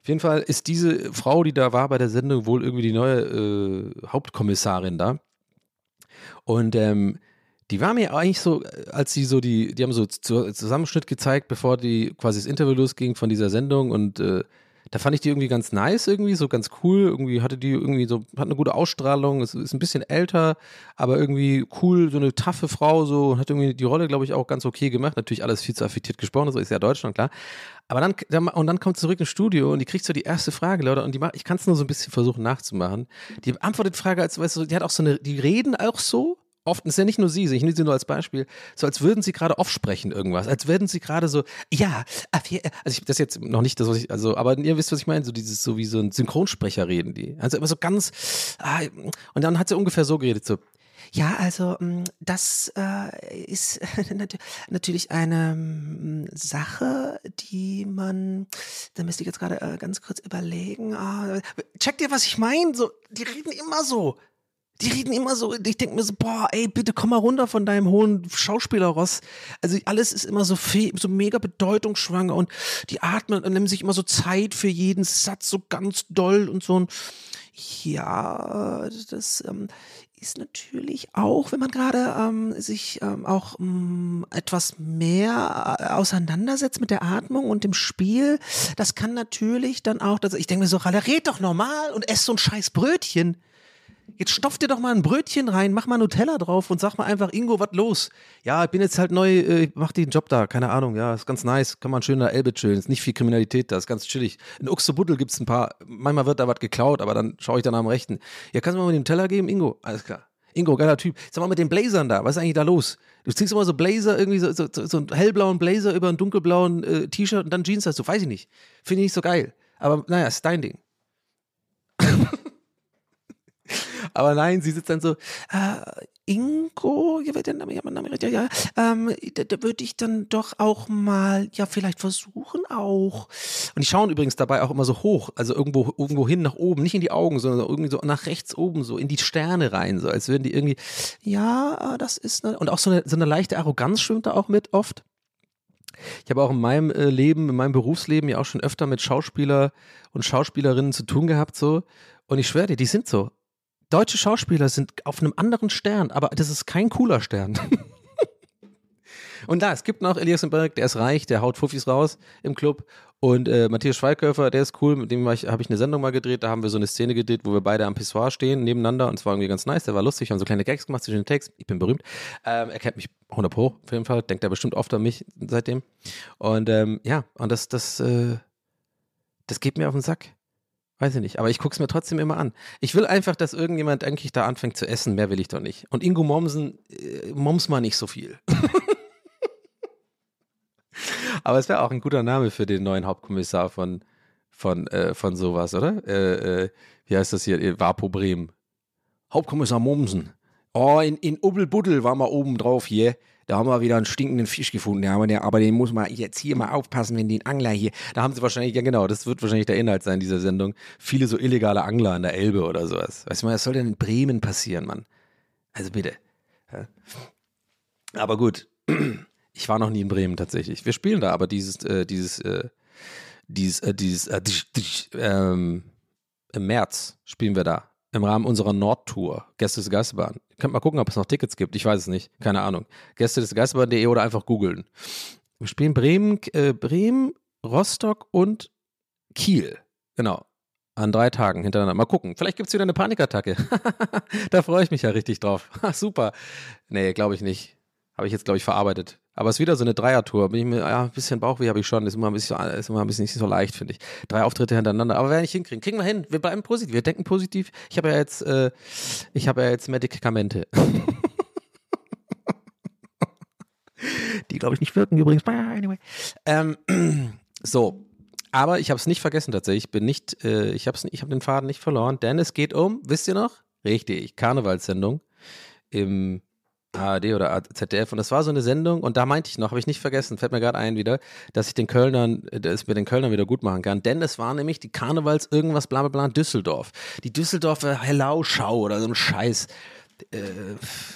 Auf jeden Fall ist diese Frau, die da war bei der Sendung, wohl irgendwie die neue äh, Hauptkommissarin da. Und ähm, die war mir eigentlich so, äh, als sie so die, die haben so zu, Zusammenschnitt gezeigt, bevor die quasi das Interview losging von dieser Sendung und äh, Da fand ich die irgendwie ganz nice, irgendwie, so ganz cool. Irgendwie hatte die irgendwie so, hat eine gute Ausstrahlung, ist, ist ein bisschen älter, aber irgendwie cool, so eine taffe Frau, so, und hat irgendwie die Rolle, glaube ich, auch ganz okay gemacht. Natürlich alles viel zu affektiert gesprochen, so ist ja Deutschland, klar. Aber dann, und dann kommt sie zurück ins Studio und die kriegt so die erste Frage, Leute, und die macht, ich kann es nur so ein bisschen versuchen nachzumachen. Die antwortet die Frage, als, weißt du, die hat auch so eine, die reden auch so, oft, das ist ja nicht nur sie, ich nehme sie nur als Beispiel, so als würden sie gerade aufsprechen irgendwas, als würden sie gerade so, ja, ah, wir- also ich, das jetzt noch nicht das, was ich, also, aber ihr wisst, was ich meine, so dieses, so wie so ein Synchronsprecher reden die. Also immer so ganz, ah, und dann hat sie ungefähr so geredet, so, ja, also mm, das äh, ist <laughs> nat- natürlich eine mm, Sache, die man, da müsste ich jetzt gerade äh, ganz kurz überlegen. Ah, checkt ihr, was ich meine? So, die reden immer so. Die reden immer so, ich denke mir so, boah, ey, bitte komm mal runter von deinem hohen Schauspielerross. Also alles ist immer so, fe so mega bedeutungsschwanger und die atmen und nehmen sich immer so Zeit für jeden Satz so ganz doll und so ein, ja, das ähm, ist natürlich auch, wenn man gerade ähm, sich ähm, auch ähm, etwas mehr äh, auseinandersetzt mit der Atmung und dem Spiel, das kann natürlich dann auch, dass ich denke mir so, Ralle, red doch normal und ess so ein scheiß Brötchen. Jetzt stopf dir doch mal ein Brötchen rein, mach mal Nutella drauf und sag mal einfach, Ingo, was los? Ja, ich bin jetzt halt neu, äh, mach den Job da, keine Ahnung, ja, ist ganz nice, kann man schön in der Elbe chillen, ist nicht viel Kriminalität da, ist ganz chillig. In Uxtebuddel gibt's ein paar, manchmal wird da was geklaut, aber dann schaue ich dann am Rechten. Ja, kannst du mal den Teller geben, Ingo? Alles klar. Ingo, geiler Typ. Sag mal mit den Blazern da, was ist eigentlich da los? Du ziehst immer so Blazer, irgendwie so, so, so, so einen hellblauen Blazer über einen dunkelblauen äh, T-Shirt und dann Jeans hast du, weiß ich nicht. Finde ich nicht so geil. Aber naja, ist dein Ding. Aber nein, sie sitzt dann so, äh, Ingo, ja, wer denn, ja, mein Name, ja, ja, ähm, da, da würde ich dann doch auch mal, ja, vielleicht versuchen auch. Und die schauen übrigens dabei auch immer so hoch, also irgendwo, irgendwo hin nach oben, nicht in die Augen, sondern irgendwie so nach rechts oben, so in die Sterne rein, so als würden die irgendwie, ja, das ist, eine, und auch so eine, so eine leichte Arroganz schwimmt da auch mit oft. Ich habe auch in meinem äh, Leben, in meinem Berufsleben ja auch schon öfter mit Schauspieler und Schauspielerinnen zu tun gehabt, so. Und ich schwöre dir, die sind so. Deutsche Schauspieler sind auf einem anderen Stern, aber das ist kein cooler Stern. <laughs> Und da, es gibt noch Elias Berg, der ist reich, der haut Fuffis raus im Club. Und äh, Matthias Schweighöfer, der ist cool, mit dem habe ich eine Sendung mal gedreht, da haben wir so eine Szene gedreht, wo wir beide am Pissoir stehen, nebeneinander und es war irgendwie ganz nice, der war lustig, haben so kleine Gags gemacht zwischen den Text, ich bin berühmt. Ähm, er kennt mich 100 pro, auf jeden Fall, denkt er bestimmt oft an mich seitdem. Und ähm, ja, und das, das, äh, das geht mir auf den Sack. Weiß ich nicht, aber ich guck's mir trotzdem immer an. Ich will einfach, dass irgendjemand eigentlich da anfängt zu essen, mehr will ich doch nicht. Und Ingo Mommsen, äh, moms mal nicht so viel. <laughs> aber es wäre auch ein guter Name für den neuen Hauptkommissar von, von, äh, von sowas, oder? Äh, äh, wie heißt das hier? Vapo Bremen. Hauptkommissar Mommsen. Oh, in, in Ubbelbuddel waren wir oben drauf hier. Da haben wir wieder einen stinkenden Fisch gefunden. Ja, aber, der, aber den muss man jetzt hier mal aufpassen, wenn den Angler hier. Da haben sie wahrscheinlich, ja genau, das wird wahrscheinlich der Inhalt sein dieser Sendung. Viele so illegale Angler an der Elbe oder sowas. Weißt du mal, was soll denn in Bremen passieren, Mann? Also bitte. Ja. Aber gut, <clears throat> ich war noch nie in Bremen tatsächlich. Wir spielen da, aber dieses, äh, dieses, äh, dieses, äh, dieses, äh, ähm, im März spielen wir da. Im Rahmen unserer Nordtour. Gäste des Geisterbahn. Ihr könnt mal gucken, ob es noch Tickets gibt. Ich weiß es nicht. Keine Ahnung. Gäste des Geisterbahn.de oder einfach googeln. Wir spielen Bremen, äh, Bremen, Rostock und Kiel. Genau. An drei Tagen hintereinander. Mal gucken. Vielleicht gibt es wieder eine Panikattacke. <laughs> da freue ich mich ja richtig drauf. <laughs> Super. Nee, glaube ich nicht. Habe ich jetzt, glaube ich, verarbeitet. Aber es ist wieder so eine Dreiertour. Bin ich mir, ja, ein bisschen Bauchweh habe ich schon. Ist immer ein bisschen, ist immer ein bisschen nicht so leicht, finde ich. Drei Auftritte hintereinander. Aber werden nicht hinkriegen. Kriegen wir hin. Wir bleiben positiv. Wir denken positiv. Ich habe ja jetzt, äh, ich habe ja jetzt Medikamente. <laughs> Die, glaube ich, nicht wirken übrigens. Anyway. Ähm, <clears throat> so. Aber ich habe es nicht vergessen tatsächlich. Ich bin nicht, äh, ich habe hab den Faden nicht verloren, denn es geht um, wisst ihr noch? Richtig, Karnevalssendung im ARD oder ZDF und das war so eine Sendung und da meinte ich noch, habe ich nicht vergessen, fällt mir gerade ein wieder, dass ich den Kölnern, äh, dass ich mir den Kölnern wieder gut machen kann, denn es war nämlich die Karnevals irgendwas bla bla bla Düsseldorf. Die Düsseldorfer Hellau-Schau oder so ein Scheiß. Äh,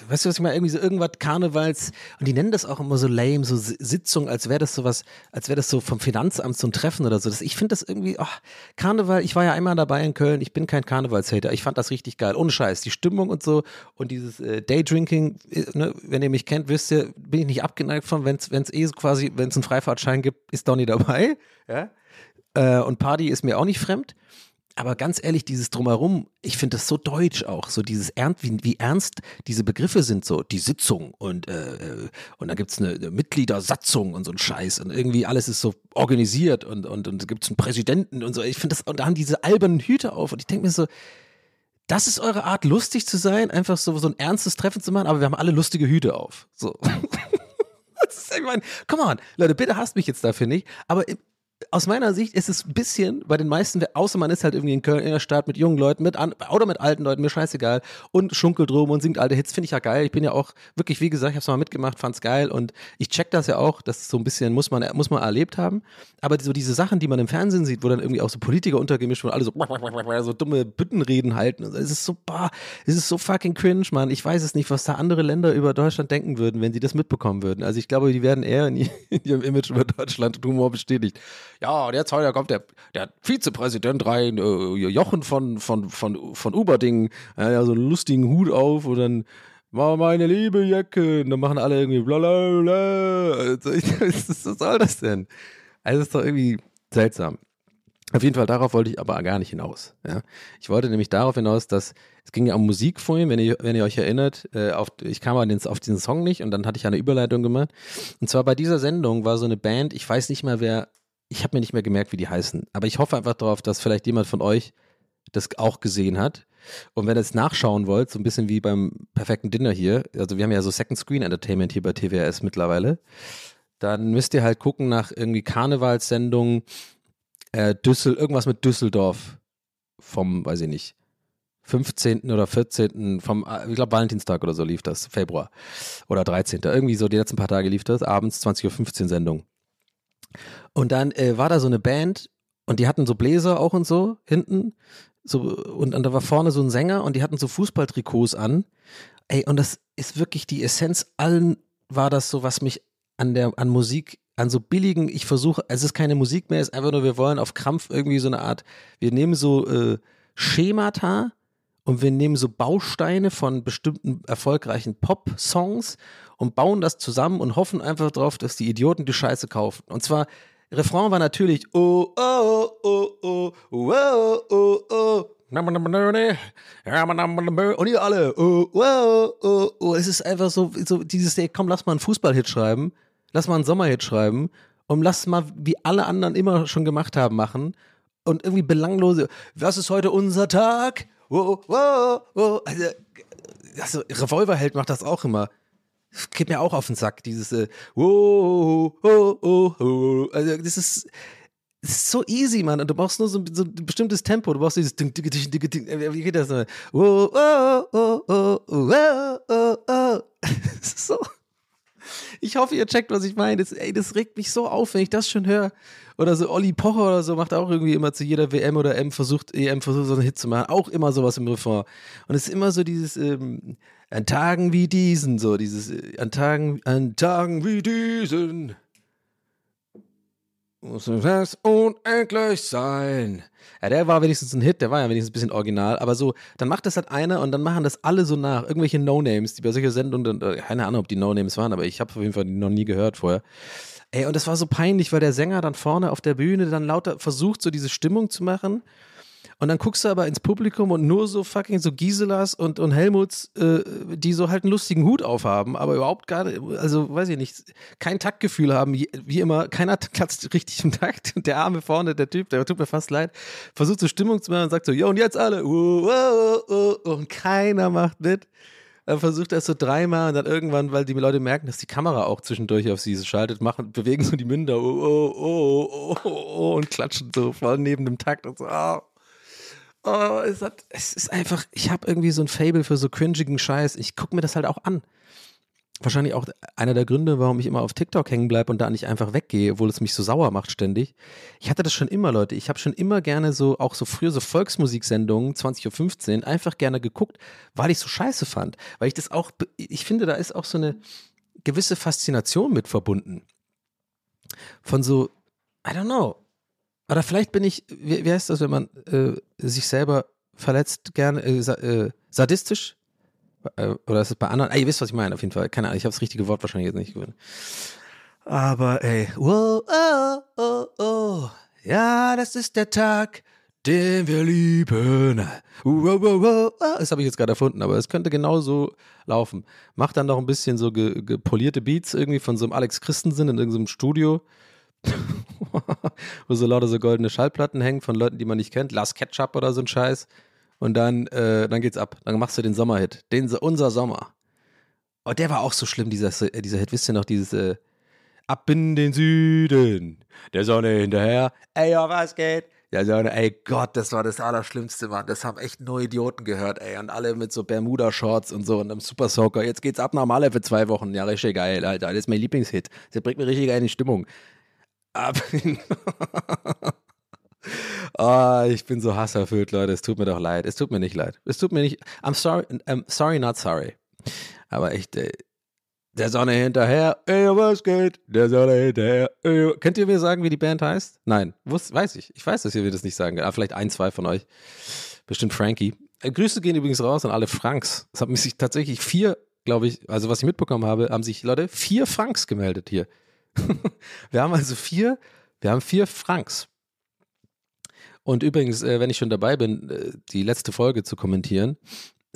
weißt du, was ich meine? Irgendwie so irgendwas Karnevals und die nennen das auch immer so lame, so Si- Sitzung, als wäre das sowas, als wäre das so vom Finanzamt so ein Treffen oder so. Das, ich finde das irgendwie, ach, Karneval, ich war ja einmal dabei in Köln, ich bin kein Karnevalshater, ich fand das richtig geil, ohne Scheiß, die Stimmung und so und dieses äh, Daydrinking, äh, ne, wenn ihr mich kennt, wisst ihr, bin ich nicht abgeneigt von, wenn es eh so quasi, wenn es einen Freifahrtschein gibt, ist Donny dabei, ja. Äh, und Party ist mir auch nicht fremd. Aber ganz ehrlich, dieses Drumherum, ich finde das so deutsch auch, so dieses Ernst, wie, wie ernst diese Begriffe sind, so die Sitzung und, äh, äh und dann gibt es eine, eine Mitgliedersatzung und so ein Scheiß und irgendwie alles ist so organisiert und, und, und gibt es einen Präsidenten und so. Ich finde das, und da haben diese albernen Hüte auf und ich denke mir so, das ist eure Art, lustig zu sein, einfach so, so ein ernstes Treffen zu machen, aber wir haben alle lustige Hüte auf. So. <laughs> Das ist, ich meine, come on, Leute, bitte hasst mich jetzt dafür nicht, aber aus meiner Sicht ist es ein bisschen bei den meisten, außer man ist halt irgendwie in Köln in der Stadt mit jungen Leuten, mit an, oder mit alten Leuten, mir scheißegal, und schunkelt rum und singt alte Hits, finde ich ja geil. Ich bin ja auch wirklich, wie gesagt, ich habe es mal mitgemacht, fand's geil und ich check das ja auch, das ist so ein bisschen, muss man, muss man erlebt haben. Aber so diese Sachen, die man im Fernsehen sieht, wo dann irgendwie auch so Politiker untergemischt und alle so, <laughs> so dumme Büttenreden halten, es ist so, boah, es ist so fucking cringe, Mann. Ich weiß es nicht, was da andere Länder über Deutschland denken würden, wenn sie das mitbekommen würden. Also ich glaube, die werden eher in <laughs> ihrem Image über Deutschland Humor bestätigt ja, und jetzt heute kommt der, der Vizepräsident rein, äh, Jochen von, von, von, von Uberding, äh, so einen lustigen Hut auf und dann war meine liebe Jacke und dann machen alle irgendwie blablabla. Also, <laughs> was soll das denn? Also, es ist doch irgendwie seltsam. Auf jeden Fall, darauf wollte ich aber gar nicht hinaus. Ja. Ich wollte nämlich darauf hinaus, dass es ging ja um Musik vorhin, wenn ihr, wenn ihr euch erinnert, äh, auf, ich kam den, auf diesen Song nicht und dann hatte ich eine Überleitung gemacht. Und zwar bei dieser Sendung war so eine Band, ich weiß nicht mal, wer ich habe mir nicht mehr gemerkt, wie die heißen. Aber ich hoffe einfach darauf, dass vielleicht jemand von euch das auch gesehen hat. Und wenn ihr es nachschauen wollt, so ein bisschen wie beim perfekten Dinner hier, also wir haben ja so Second Screen Entertainment hier bei TWS mittlerweile, dann müsst ihr halt gucken nach irgendwie Karnevalssendungen, äh, Düssel, irgendwas mit Düsseldorf vom, weiß ich nicht, 15. oder 14. vom, äh, ich glaube Valentinstag oder so lief das, Februar oder 13. Irgendwie so die letzten paar Tage lief das, abends 20.15 Uhr Sendung. Und dann äh, war da so eine Band und die hatten so Bläser auch und so hinten. So, und, und da war vorne so ein Sänger und die hatten so Fußballtrikots an. Ey, und das ist wirklich die Essenz allen war das so, was mich an der, an Musik, an so billigen, ich versuche, es ist keine Musik mehr, es ist einfach nur, wir wollen auf Krampf irgendwie so eine Art, wir nehmen so äh, Schemata und wir nehmen so Bausteine von bestimmten erfolgreichen Pop-Songs und bauen das zusammen und hoffen einfach drauf, dass die Idioten die Scheiße kaufen. Und zwar, Refrain war natürlich oh, oh, oh, oh, oh, oh, oh. Und ihr alle, oh, oh, oh, oh. Es ist einfach so, so dieses, ey, komm, lass mal einen Fußballhit schreiben, lass mal einen Sommerhit schreiben und lass mal, wie alle anderen immer schon gemacht haben, machen und irgendwie belanglose, was ist heute unser Tag? Oh, oh, oh. Also, also Revolverheld macht das auch immer geht mir auch auf den Sack, dieses äh, oh, oh, oh, oh. Also das ist, das ist so easy, Mann. Und du brauchst nur so, so ein bestimmtes Tempo. Du brauchst dieses ding, ding, ding, ding, ding. Wie geht das? Oh, oh, oh, oh, oh, oh, oh, oh. so. Ich hoffe, ihr checkt, was ich meine. Das, ey, das regt mich so auf, wenn ich das schon höre. Oder so Olli Pocher oder so macht auch irgendwie immer zu jeder WM oder M versucht, EM versucht so einen Hit zu machen. Auch immer sowas im Refrain. Und es ist immer so dieses, ähm, an Tagen wie diesen, so dieses, äh, an Tagen, an Tagen wie diesen muss es unendlich sein. Ja, der war wenigstens ein Hit, der war ja wenigstens ein bisschen original, aber so, dann macht das halt einer und dann machen das alle so nach. Irgendwelche No-Names, die bei solcher Sendungen, äh, keine Ahnung, ob die No-Names waren, aber ich habe auf jeden Fall noch nie gehört vorher. Ey, und das war so peinlich, weil der Sänger dann vorne auf der Bühne dann lauter versucht, so diese Stimmung zu machen und dann guckst du aber ins Publikum und nur so fucking so Giselas und, und Helmuts, äh, die so halt einen lustigen Hut aufhaben, aber überhaupt gar nicht, also weiß ich nicht, kein Taktgefühl haben, wie immer, keiner <laughs> kratzt richtig im Takt. Und der Arme vorne, der Typ, der tut mir fast leid, versucht so Stimmung zu machen und sagt so, ja und jetzt alle, uh, uh, uh, und keiner macht mit. Dann versucht er es so dreimal und dann irgendwann, weil die Leute merken, dass die Kamera auch zwischendurch auf sie schaltet, machen, bewegen so die Münder oh, oh, oh, oh, oh, und klatschen so voll neben dem Takt und so, oh. Oh, es, hat, es ist einfach, ich habe irgendwie so ein Fable für so cringigen Scheiß. Ich gucke mir das halt auch an. Wahrscheinlich auch einer der Gründe, warum ich immer auf TikTok hängen bleibe und da nicht einfach weggehe, obwohl es mich so sauer macht ständig. Ich hatte das schon immer, Leute. Ich habe schon immer gerne so, auch so früher so Volksmusiksendungen, 20.15 Uhr, einfach gerne geguckt, weil ich so scheiße fand. Weil ich das auch, ich finde, da ist auch so eine gewisse Faszination mit verbunden. Von so, I don't know, oder vielleicht bin ich, wie, wie heißt das, wenn man äh, sich selber verletzt, gerne äh, äh, sadistisch? Äh, oder ist es bei anderen? Ah, ihr wisst, was ich meine, auf jeden Fall. Keine Ahnung, ich habe das richtige Wort wahrscheinlich jetzt nicht gewöhnt. Aber ey, wow, oh, oh, oh. Ja, das ist der Tag, den wir lieben. Uh, uh, uh, uh. Das habe ich jetzt gerade erfunden, aber es könnte genauso laufen. Macht dann noch ein bisschen so ge gepolierte Beats irgendwie von so einem Alex Christensen in irgendeinem Studio. <laughs> wo so lauter so goldene Schallplatten hängen von Leuten, die man nicht kennt. Last Ketchup oder so ein Scheiß. Und dann, äh, dann geht's ab. Dann machst du den Sommerhit. Den, unser Sommer. Oh, der war auch so schlimm, dieser, äh, dieser Hit. Wisst ihr noch, dieses äh, Ab in den Süden, der Sonne hinterher. Ey, ja, was geht? Der Sonne, ey Gott, das war das Allerschlimmste, Mann. Das haben echt nur Idioten gehört, ey. Und alle mit so Bermuda-Shorts und so und einem Super Soaker. Jetzt geht's ab nach Malle für zwei Wochen. Ja, richtig geil, Alter. Das ist mein Lieblingshit. Das bringt mir richtig geil in die Stimmung. Ab Oh, <laughs> ich bin so hasserfüllt, Leute. Es tut mir doch leid. Es tut mir nicht leid. Es tut mir nicht. I'm sorry, I'm sorry, not sorry. Aber echt, ey, der Sonne hinterher, ey, was geht? Der Sonne hinterher, ey. Könnt ihr mir sagen, wie die Band heißt? Nein, wusst, weiß ich. Ich weiß, dass ihr mir das nicht sagen könnt. Aber vielleicht ein, zwei von euch. Bestimmt Frankie. Äh, Grüße gehen übrigens raus an alle Franks. Es haben sich tatsächlich vier, glaube ich, also was ich mitbekommen habe, haben sich Leute vier Franks gemeldet hier. <laughs> wir haben also vier, wir haben vier Franks. Und übrigens, äh, wenn ich schon dabei bin, äh, die letzte Folge zu kommentieren,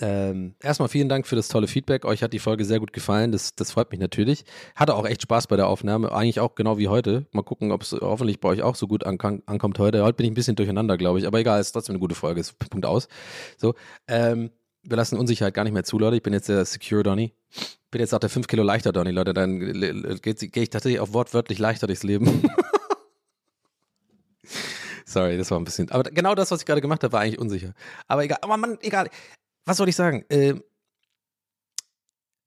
ähm, erstmal vielen Dank für das tolle Feedback. Euch hat die Folge sehr gut gefallen. Das, das freut mich natürlich. Hatte auch echt Spaß bei der Aufnahme. Eigentlich auch genau wie heute. Mal gucken, ob es hoffentlich bei euch auch so gut ank ankommt heute. Heute bin ich ein bisschen durcheinander, glaube ich. Aber egal, ist trotzdem eine gute Folge. Ist Punkt aus. So, ähm, wir lassen Unsicherheit gar nicht mehr zu, Leute. Ich bin jetzt der Secure Donny. Bin jetzt auch der 5 Kilo leichter Donny, Leute. Dann gehe ich tatsächlich auch wortwörtlich leichter durchs Leben. <laughs> Sorry, das war ein bisschen. Aber genau das, was ich gerade gemacht habe, war eigentlich unsicher. Aber egal. Aber Mann, egal was soll ich sagen? Äh,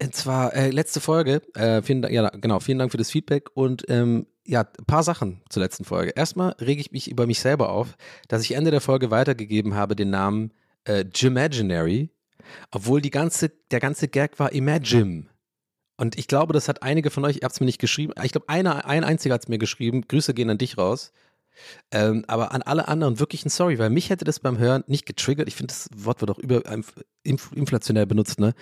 und zwar äh, letzte Folge. Äh, vielen Dank, ja, genau, vielen Dank für das Feedback und ähm, ja, ein paar Sachen zur letzten Folge. Erstmal rege ich mich über mich selber auf, dass ich Ende der Folge weitergegeben habe den Namen äh, Jimaginary, obwohl die ganze, der ganze Gag war Imagine. Und ich glaube, das hat einige von euch, ihr habt es mir nicht geschrieben, ich glaube, einer, ein einziger hat es mir geschrieben, Grüße gehen an dich raus. Ähm, aber an alle anderen wirklich ein Sorry, weil mich hätte das beim Hören nicht getriggert. Ich finde, das Wort wird auch über inflationär benutzt, ne?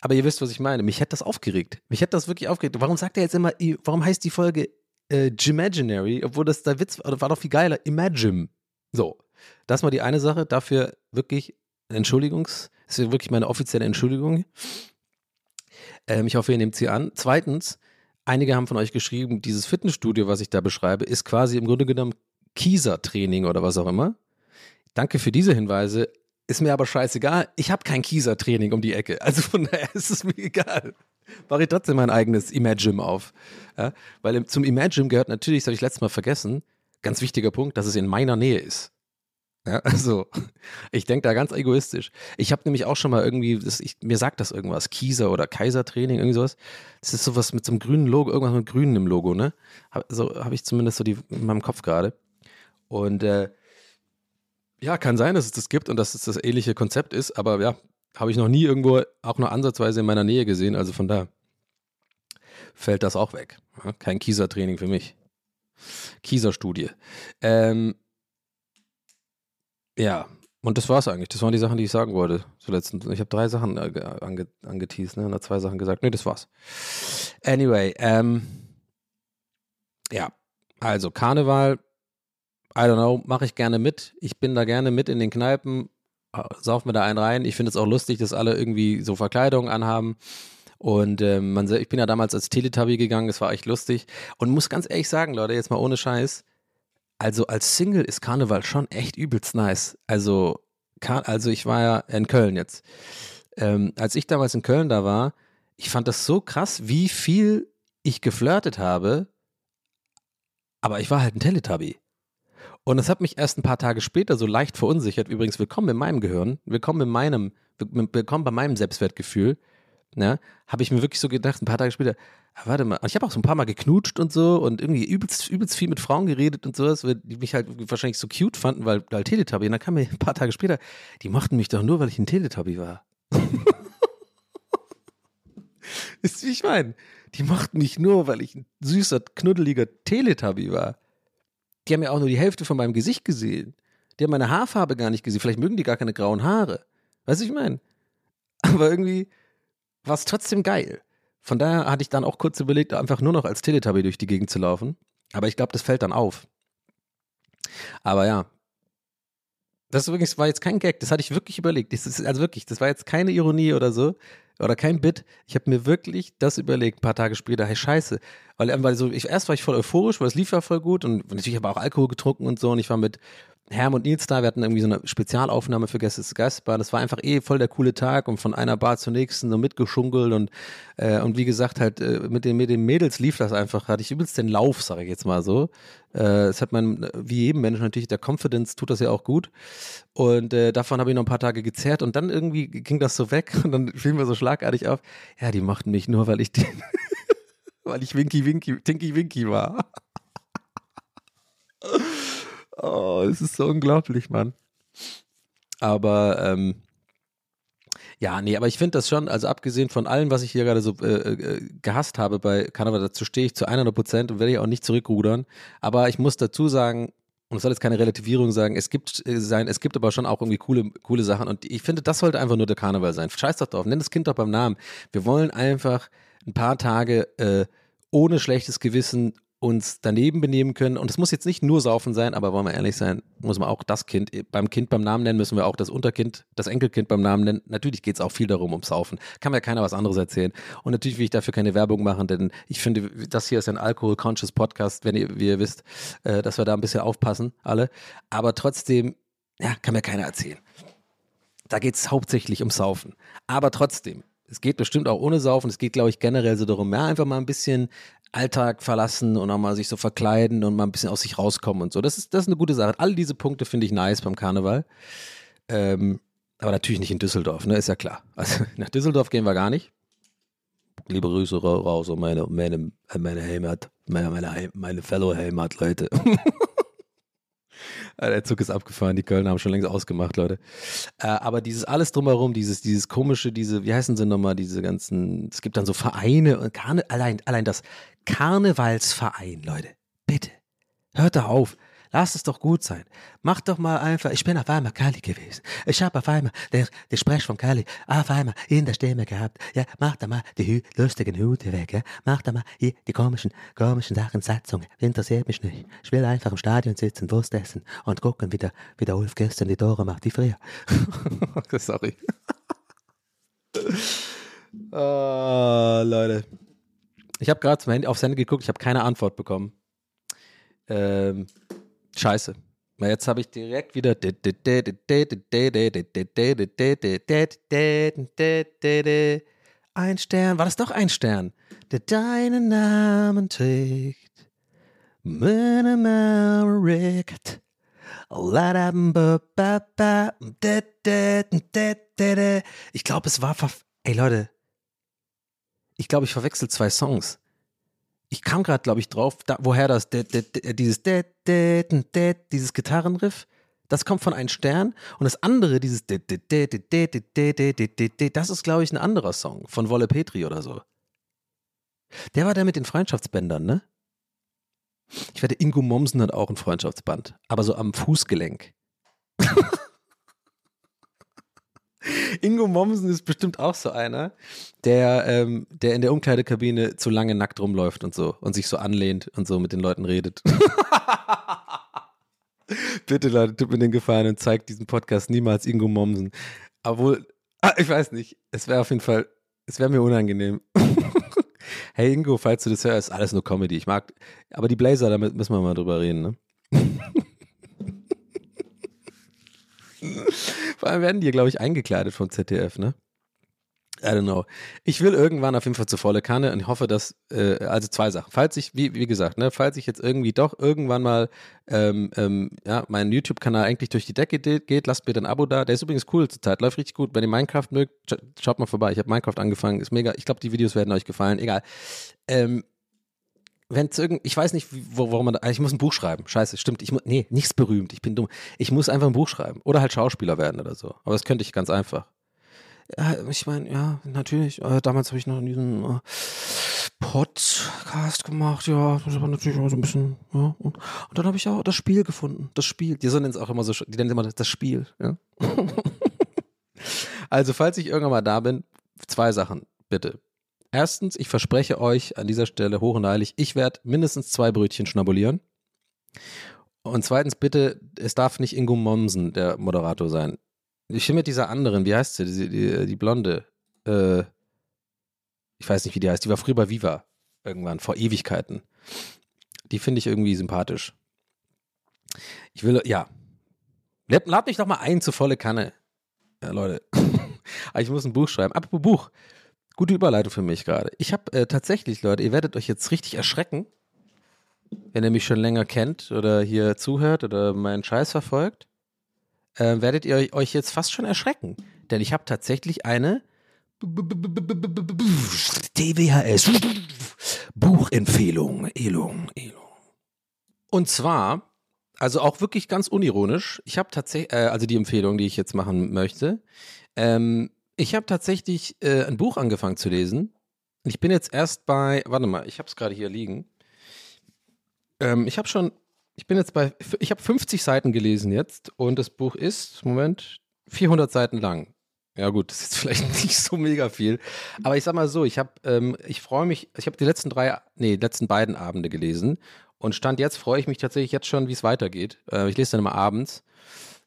Aber ihr wisst, was ich meine. Mich hätte das aufgeregt. Mich hätte das wirklich aufgeregt. Warum sagt er jetzt immer, warum heißt die Folge äh, Jimaginary, obwohl das der Witz war, war doch viel geiler. Imagine. So. Das war die eine Sache. Dafür wirklich Entschuldigungs, das ist wirklich meine offizielle Entschuldigung. Ähm, ich hoffe, ihr nehmt sie an. Zweitens, einige haben von euch geschrieben, dieses Fitnessstudio, was ich da beschreibe, ist quasi im Grunde genommen Kieser-Training oder was auch immer. Danke für diese Hinweise. Ist mir aber scheißegal. Ich habe kein Kieser-Training um die Ecke. Also von daher <laughs> ist es mir egal. Mache ich trotzdem mein eigenes Imagine auf. Ja, weil zum Imagine gehört natürlich, das habe ich letztes Mal vergessen, ganz wichtiger Punkt, dass es in meiner Nähe ist. Ja, <laughs> also, ich denke da ganz egoistisch. Ich habe nämlich auch schon mal irgendwie, das, ich, mir sagt das irgendwas, Kieser oder Kaisertraining, irgendwie sowas. Das ist sowas mit so einem grünen Logo, irgendwas mit grünen im Logo, ne? So habe ich zumindest so die in meinem Kopf gerade. Und äh, ja, kann sein, dass es das gibt und dass es das ähnliche Konzept ist, aber ja, habe ich noch nie irgendwo auch nur ansatzweise in meiner Nähe gesehen. Also von da fällt das auch weg. Kein Kieser-Training für mich. Kieser-Studie. Ähm, ja, und das war's eigentlich. Das waren die Sachen, die ich sagen wollte. Zuletzt. Ich habe drei Sachen äh, ange, angeteased, ne? Und zwei Sachen gesagt. Nee, das war's. Anyway, ähm, ja, also Karneval I don't know, mache ich gerne mit. Ich bin da gerne mit in den Kneipen, äh, sauf mir da einen rein. Ich finde es auch lustig, dass alle irgendwie so Verkleidungen anhaben. Und ähm, man, ich bin ja damals als Teletubby gegangen, das war echt lustig. Und muss ganz ehrlich sagen, Leute, jetzt mal ohne Scheiß, also als Single ist Karneval schon echt übelst nice. Also, also ich war ja in Köln jetzt. Ähm, als ich damals in Köln da war, ich fand das so krass, wie viel ich geflirtet habe, aber ich war halt ein Teletubby. Und das hat mich erst ein paar Tage später so leicht verunsichert. Übrigens, willkommen in meinem Gehirn, willkommen in meinem, willkommen bei meinem Selbstwertgefühl. Ne, habe ich mir wirklich so gedacht, ein paar Tage später, ah, warte mal, ich habe auch so ein paar Mal geknutscht und so und irgendwie übelst, übelst viel mit Frauen geredet und sowas, die mich halt wahrscheinlich so cute fanden, weil, weil Teletubby. Und dann kam mir ein paar Tage später, die mochten mich doch nur, weil ich ein Teletubby war. <laughs> Ist wie ich meine. Die mochten mich nur, weil ich ein süßer, knuddeliger Teletubby war. Die haben ja auch nur die Hälfte von meinem Gesicht gesehen. Die haben meine Haarfarbe gar nicht gesehen. Vielleicht mögen die gar keine grauen Haare. Weißt du, ich meine? Aber irgendwie war es trotzdem geil. Von daher hatte ich dann auch kurz überlegt, einfach nur noch als Teletubby durch die Gegend zu laufen. Aber ich glaube, das fällt dann auf. Aber ja. Das übrigens war jetzt kein Gag, das hatte ich wirklich überlegt. Ist, also wirklich, das war jetzt keine Ironie oder so oder kein Bit. Ich habe mir wirklich das überlegt, ein paar Tage später, hey Scheiße. Weil, weil so, ich, erst war ich voll euphorisch, weil es lief ja voll gut und natürlich habe ich auch Alkohol getrunken und so und ich war mit Herm und Nils da, wir hatten irgendwie so eine Spezialaufnahme für Gäste des Geistbar. Das war einfach eh voll der coole Tag und von einer Bar zur nächsten so mitgeschunkelt und, äh, und wie gesagt, halt äh, mit, den, mit den Mädels lief das einfach, hatte ich übelst den Lauf, sage ich jetzt mal so. Äh, es hat man, wie jedem Menschen natürlich, der Confidence tut das ja auch gut. Und äh, davon habe ich noch ein paar Tage gezerrt und dann irgendwie ging das so weg und dann fiel mir so schlagartig auf, ja, die mochten mich nur, weil ich die, <laughs> weil ich Winky Winky, Tinky Winky war. Oh, es ist so unglaublich, Mann. Aber ähm, ja, nee, aber ich finde das schon, also abgesehen von allem, was ich hier gerade so äh, äh, gehasst habe bei Karneval, dazu stehe ich zu 100 Prozent und werde ich auch nicht zurückrudern. Aber ich muss dazu sagen, und es soll jetzt keine Relativierung sagen, es gibt äh, sein, es gibt aber schon auch irgendwie coole, coole Sachen und ich finde, das sollte einfach nur der Karneval sein. Scheiß doch drauf, nenn das Kind doch beim Namen. Wir wollen einfach ein paar Tage äh, ohne schlechtes Gewissen uns daneben benehmen können. Und es muss jetzt nicht nur Saufen sein, aber wollen wir ehrlich sein, muss man auch das Kind, beim Kind beim Namen nennen, müssen wir auch das Unterkind, das Enkelkind beim Namen nennen. Natürlich geht es auch viel darum, ums Saufen. Kann mir keiner was anderes erzählen. Und natürlich will ich dafür keine Werbung machen, denn ich finde, das hier ist ein Alkohol-Conscious Podcast, wenn ihr, wie ihr wisst, äh, dass wir da ein bisschen aufpassen, alle. Aber trotzdem, ja, kann mir keiner erzählen. Da geht es hauptsächlich ums Saufen. Aber trotzdem, es geht bestimmt auch ohne Saufen. Es geht, glaube ich, generell so darum, ja, einfach mal ein bisschen Alltag verlassen und auch mal sich so verkleiden und mal ein bisschen aus sich rauskommen und so. Das ist, das ist eine gute Sache. All diese Punkte finde ich nice beim Karneval. Ähm, aber natürlich nicht in Düsseldorf, ne? Ist ja klar. Also <laughs> nach Düsseldorf gehen wir gar nicht. Liebe Grüße raus an meine, meine, meine Heimat, meine, meine, meine Fellow Heimat-Leute. <laughs> Der Zug ist abgefahren, die Kölner haben schon längst ausgemacht, Leute. Äh, aber dieses alles drumherum, dieses, dieses komische, diese, wie heißen sie nochmal, diese ganzen, es gibt dann so Vereine und Karne, allein, allein das Karnevalsverein, Leute. Bitte. Hört da auf. Lass es doch gut sein. Mach doch mal einfach, ich bin auf einmal Kali gewesen. Ich habe auf einmal der, der Sprech von Kali auf einmal in der Stimme gehabt. Ja, mach da mal die lustigen Hüte weg. Ja? Mach da mal hier die komischen, komischen Sachen, Satzungen. Interessiert mich nicht. Ich will einfach im Stadion sitzen, Wurst essen und gucken, wie der, wie der Ulf gestern die Tore macht, wie früher. <laughs> Sorry. oh, <laughs> Leute. Ich habe gerade aufs Handy geguckt, ich habe keine Antwort bekommen. Ähm, scheiße. Jetzt habe ich direkt wieder ein Stern. War das doch ein Stern? Der deinen Namen trägt. Amerikat. Ich glaube, es war. Ey, Leute, ich glaube, ich verwechsel zwei Songs. Ich kam gerade, glaube ich, drauf, da, woher das, de, de, de, dieses, dieses Gitarrenriff, das kommt von Ein Stern und das andere, dieses, das ist, glaube ich, ein anderer Song von Wolle Petri oder so. Der war der mit den Freundschaftsbändern, ne? Ich wette, Ingo Mommsen hat auch ein Freundschaftsband, aber so am Fußgelenk. <laughs> Ingo Mommsen ist bestimmt auch so einer, der, ähm, der in der Umkleidekabine zu lange nackt rumläuft und so und sich so anlehnt und so mit den Leuten redet. <laughs> Bitte, Leute, tut mir den Gefallen und zeigt diesen Podcast niemals Ingo Mommsen. Obwohl, ah, ich weiß nicht, es wäre auf jeden Fall, es wäre mir unangenehm. <laughs> hey Ingo, falls du das hörst, alles nur Comedy. Ich mag, aber die Blazer, damit müssen wir mal drüber reden, ne? Werden die, glaube ich, eingekleidet vom ZDF, ne? I don't know. Ich will irgendwann auf jeden Fall zur volle Kanne und hoffe, dass, äh, also zwei Sachen. Falls ich, wie, wie gesagt, ne, falls ich jetzt irgendwie doch irgendwann mal ähm, ähm, ja, mein YouTube-Kanal eigentlich durch die Decke geht, lasst mir ein Abo da. Der ist übrigens cool zur Zeit, läuft richtig gut. Wenn ihr Minecraft mögt, schaut mal vorbei. Ich habe Minecraft angefangen, ist mega. Ich glaube, die Videos werden euch gefallen. Egal. Ähm, wenn es irgend, ich weiß nicht, wo, warum man, da, ich muss ein Buch schreiben. Scheiße, stimmt. Ich muss, nee, nichts berühmt. Ich bin dumm. Ich muss einfach ein Buch schreiben oder halt Schauspieler werden oder so. Aber das könnte ich ganz einfach. Ja, ich meine, ja, natürlich. Äh, damals habe ich noch diesen äh, Podcast gemacht. Ja, das war natürlich auch so ein bisschen. Ja. Und, und dann habe ich auch das Spiel gefunden. Das Spiel. Die nennen es auch immer so. Die nennen immer das Spiel. Ja. <laughs> also, falls ich irgendwann mal da bin, zwei Sachen bitte Erstens, ich verspreche euch an dieser Stelle hoch und heilig, ich werde mindestens zwei Brötchen schnabulieren. Und zweitens, bitte, es darf nicht Ingo Mommsen der Moderator sein. Ich will mit dieser anderen, wie heißt sie, die, die, die Blonde, äh, ich weiß nicht, wie die heißt, die war früher bei Viva irgendwann, vor Ewigkeiten. Die finde ich irgendwie sympathisch. Ich will, ja. Lad, lad mich doch mal ein zu volle Kanne. Ja, Leute. Aber <laughs> ich muss ein Buch schreiben. Apropos Buch. Gute Überleitung für mich gerade. Ich habe äh, tatsächlich, Leute, ihr werdet euch jetzt richtig erschrecken, wenn ihr mich schon länger kennt oder hier zuhört oder meinen Scheiß verfolgt, äh, werdet ihr euch jetzt fast schon erschrecken. Denn ich habe tatsächlich eine TWHS Buchempfehlung. Elung, Elung. Und zwar, also auch wirklich ganz unironisch, ich habe tatsächlich, äh, also die Empfehlung, die ich jetzt machen möchte, ähm, ich habe tatsächlich äh, ein Buch angefangen zu lesen. Ich bin jetzt erst bei, warte mal, ich habe es gerade hier liegen. Ähm, ich habe schon, ich bin jetzt bei, ich habe 50 Seiten gelesen jetzt und das Buch ist, Moment, 400 Seiten lang. Ja gut, das ist jetzt <laughs> vielleicht nicht so mega viel, aber ich sag mal so, ich habe, ähm, ich freue mich, ich habe die letzten drei, nee, die letzten beiden Abende gelesen und stand jetzt freue ich mich tatsächlich jetzt schon, wie es weitergeht. Äh, ich lese dann immer abends.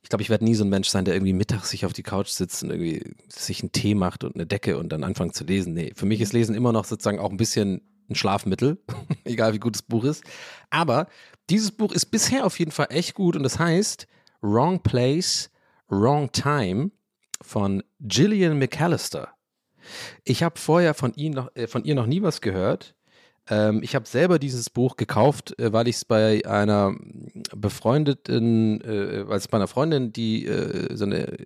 Ich glaube, ich werde nie so ein Mensch sein, der irgendwie mittags sich auf die Couch sitzt und irgendwie sich einen Tee macht und eine Decke und dann anfängt zu lesen. Nee, für mich ist Lesen immer noch sozusagen auch ein bisschen ein Schlafmittel, <laughs> egal wie gut das Buch ist. Aber dieses Buch ist bisher auf jeden Fall echt gut und das heißt Wrong Place, Wrong Time von Gillian McAllister. Ich habe vorher von, ihm noch, äh, von ihr noch nie was gehört. Ähm, ich habe selber dieses Buch gekauft, äh, weil ich es bei einer befreundeten, äh, es bei einer Freundin, die, äh, so eine,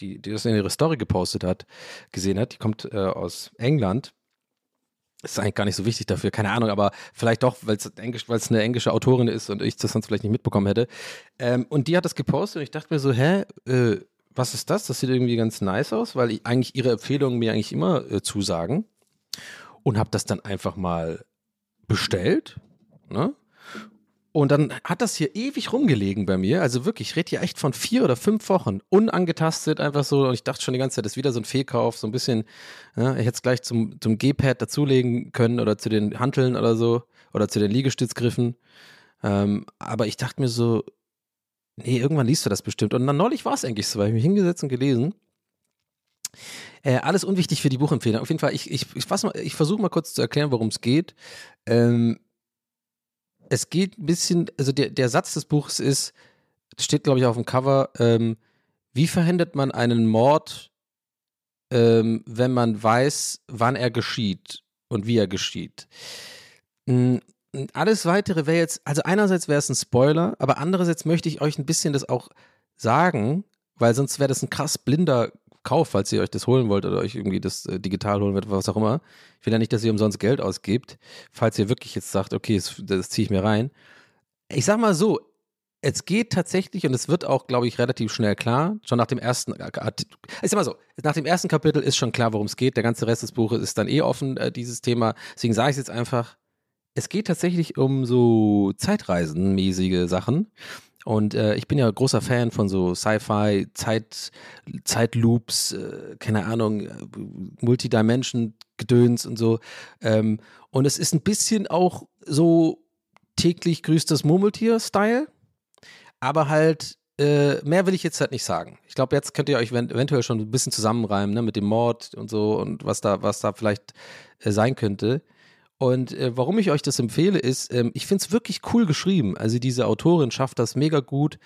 die, die das in ihre Story gepostet hat, gesehen hat. Die kommt äh, aus England. Ist eigentlich gar nicht so wichtig dafür, keine Ahnung, aber vielleicht doch, weil es eine englische Autorin ist und ich das sonst vielleicht nicht mitbekommen hätte. Ähm, und die hat das gepostet und ich dachte mir so, hä, äh, was ist das? Das sieht irgendwie ganz nice aus, weil ich, eigentlich ihre Empfehlungen mir eigentlich immer äh, zusagen. Und habe das dann einfach mal bestellt. Ne? Und dann hat das hier ewig rumgelegen bei mir. Also wirklich, ich rede hier echt von vier oder fünf Wochen. Unangetastet, einfach so. Und ich dachte schon die ganze Zeit, das ist wieder so ein Fehlkauf. So ein bisschen, ja, ich hätte es gleich zum, zum G-Pad dazulegen können oder zu den Hanteln oder so. Oder zu den Liegestützgriffen. Ähm, aber ich dachte mir so, nee, irgendwann liest du das bestimmt. Und dann neulich war es eigentlich so, weil ich mich hingesetzt und gelesen. Äh, alles unwichtig für die Buchempfehlung. Auf jeden Fall, ich, ich, ich, ich versuche mal kurz zu erklären, worum es geht. Ähm, es geht ein bisschen, also der, der Satz des Buches ist, steht glaube ich auf dem Cover, ähm, wie verhindert man einen Mord, ähm, wenn man weiß, wann er geschieht und wie er geschieht. Hm, alles weitere wäre jetzt, also einerseits wäre es ein Spoiler, aber andererseits möchte ich euch ein bisschen das auch sagen, weil sonst wäre das ein krass blinder Kauf, falls ihr euch das holen wollt oder euch irgendwie das äh, digital holen wollt, was auch immer. Ich will ja nicht, dass ihr umsonst Geld ausgebt, falls ihr wirklich jetzt sagt, okay, das, das ziehe ich mir rein. Ich sag mal so, es geht tatsächlich und es wird auch, glaube ich, relativ schnell klar. Schon nach dem ersten, ich sag so, nach dem ersten Kapitel ist schon klar, worum es geht. Der ganze Rest des Buches ist dann eh offen, äh, dieses Thema. Deswegen sage ich es jetzt einfach. Es geht tatsächlich um so Zeitreisenmäßige Sachen. Und äh, ich bin ja großer Fan von so Sci-Fi, Zeit, Zeitloops, äh, keine Ahnung, äh, Multidimension-Gedöns und so. Ähm, und es ist ein bisschen auch so täglich grüßt das Murmeltier-Style, aber halt äh, mehr will ich jetzt halt nicht sagen. Ich glaube, jetzt könnt ihr euch eventuell schon ein bisschen zusammenreimen, ne, mit dem Mord und so und was da, was da vielleicht äh, sein könnte. Und äh, warum ich euch das empfehle, ist, ähm, ich finde es wirklich cool geschrieben. Also diese Autorin schafft das mega gut,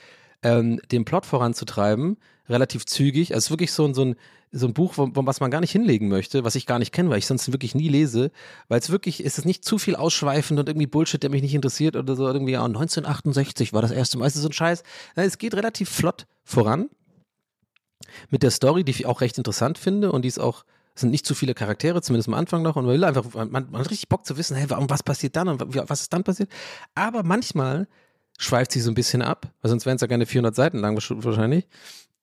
ähm, den Plot voranzutreiben, relativ zügig. Also es ist wirklich so, so, ein, so ein Buch, wo, was man gar nicht hinlegen möchte, was ich gar nicht kenne, weil ich sonst wirklich nie lese. Weil es wirklich, ist es nicht zu viel ausschweifend und irgendwie Bullshit, der mich nicht interessiert oder so. Irgendwie, ja, 1968 war das erste Mal. Es ist so ein Scheiß. Nein, es geht relativ flott voran. Mit der Story, die ich auch recht interessant finde und die ist auch es sind nicht zu viele Charaktere, zumindest am Anfang noch. Und man will einfach, man, man hat richtig Bock zu wissen, hey, warum, was passiert dann und was ist dann passiert. Aber manchmal schweift sie so ein bisschen ab, weil sonst wären es ja keine 400 Seiten lang wahrscheinlich.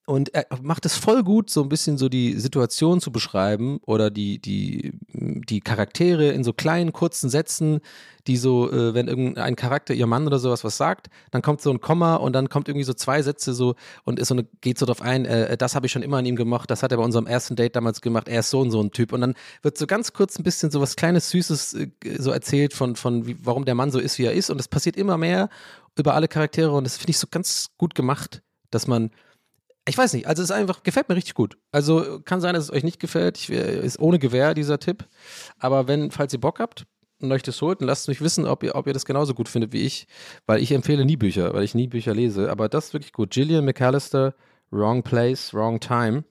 Und er macht es voll gut, so ein bisschen so die Situation zu beschreiben oder die, die, die Charaktere in so kleinen, kurzen Sätzen, die so, äh, wenn irgendein Charakter, ihr Mann oder sowas was sagt, dann kommt so ein Komma und dann kommt irgendwie so zwei Sätze so und ist so eine, geht so drauf ein, äh, das habe ich schon immer an ihm gemacht, das hat er bei unserem ersten Date damals gemacht, er ist so und so ein Typ. Und dann wird so ganz kurz ein bisschen so was kleines, Süßes äh, so erzählt von, von wie, warum der Mann so ist, wie er ist. Und es passiert immer mehr über alle Charaktere und das finde ich so ganz gut gemacht, dass man ich weiß nicht, also es ist einfach, gefällt mir richtig gut. Also kann sein, dass es euch nicht gefällt. Ich, ist ohne Gewehr dieser Tipp. Aber wenn, falls ihr Bock habt und euch das holt, dann lasst mich wissen, ob ihr, ob ihr das genauso gut findet wie ich. Weil ich empfehle nie Bücher, weil ich nie Bücher lese. Aber das ist wirklich gut. Gillian McAllister, Wrong Place, Wrong Time.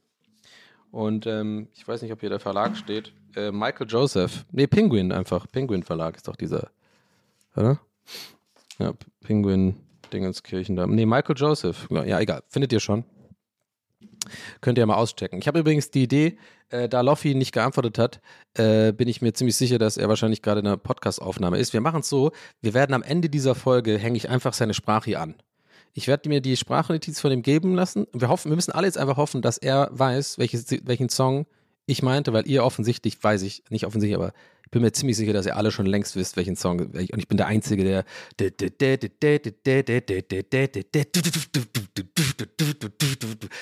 Und ähm, ich weiß nicht, ob hier der Verlag steht. Äh, Michael Joseph. Nee, Penguin einfach. Penguin Verlag ist doch dieser. Oder? Ja, Penguin Dingenskirchen da. Nee, Michael Joseph. Ja, egal. Findet ihr schon. Könnt ihr mal auschecken. Ich habe übrigens die Idee, äh, da Loffi nicht geantwortet hat, äh, bin ich mir ziemlich sicher, dass er wahrscheinlich gerade in einer Podcast-Aufnahme ist. Wir machen es so, wir werden am Ende dieser Folge, hänge ich einfach seine Sprache hier an. Ich werde mir die Sprachnotiz von ihm geben lassen. Wir hoffen, wir müssen alle jetzt einfach hoffen, dass er weiß, welches, welchen Song ich meinte, weil ihr offensichtlich, weiß ich, nicht offensichtlich, aber ich bin mir ziemlich sicher, dass ihr alle schon längst wisst, welchen Song. Und ich bin der Einzige, der.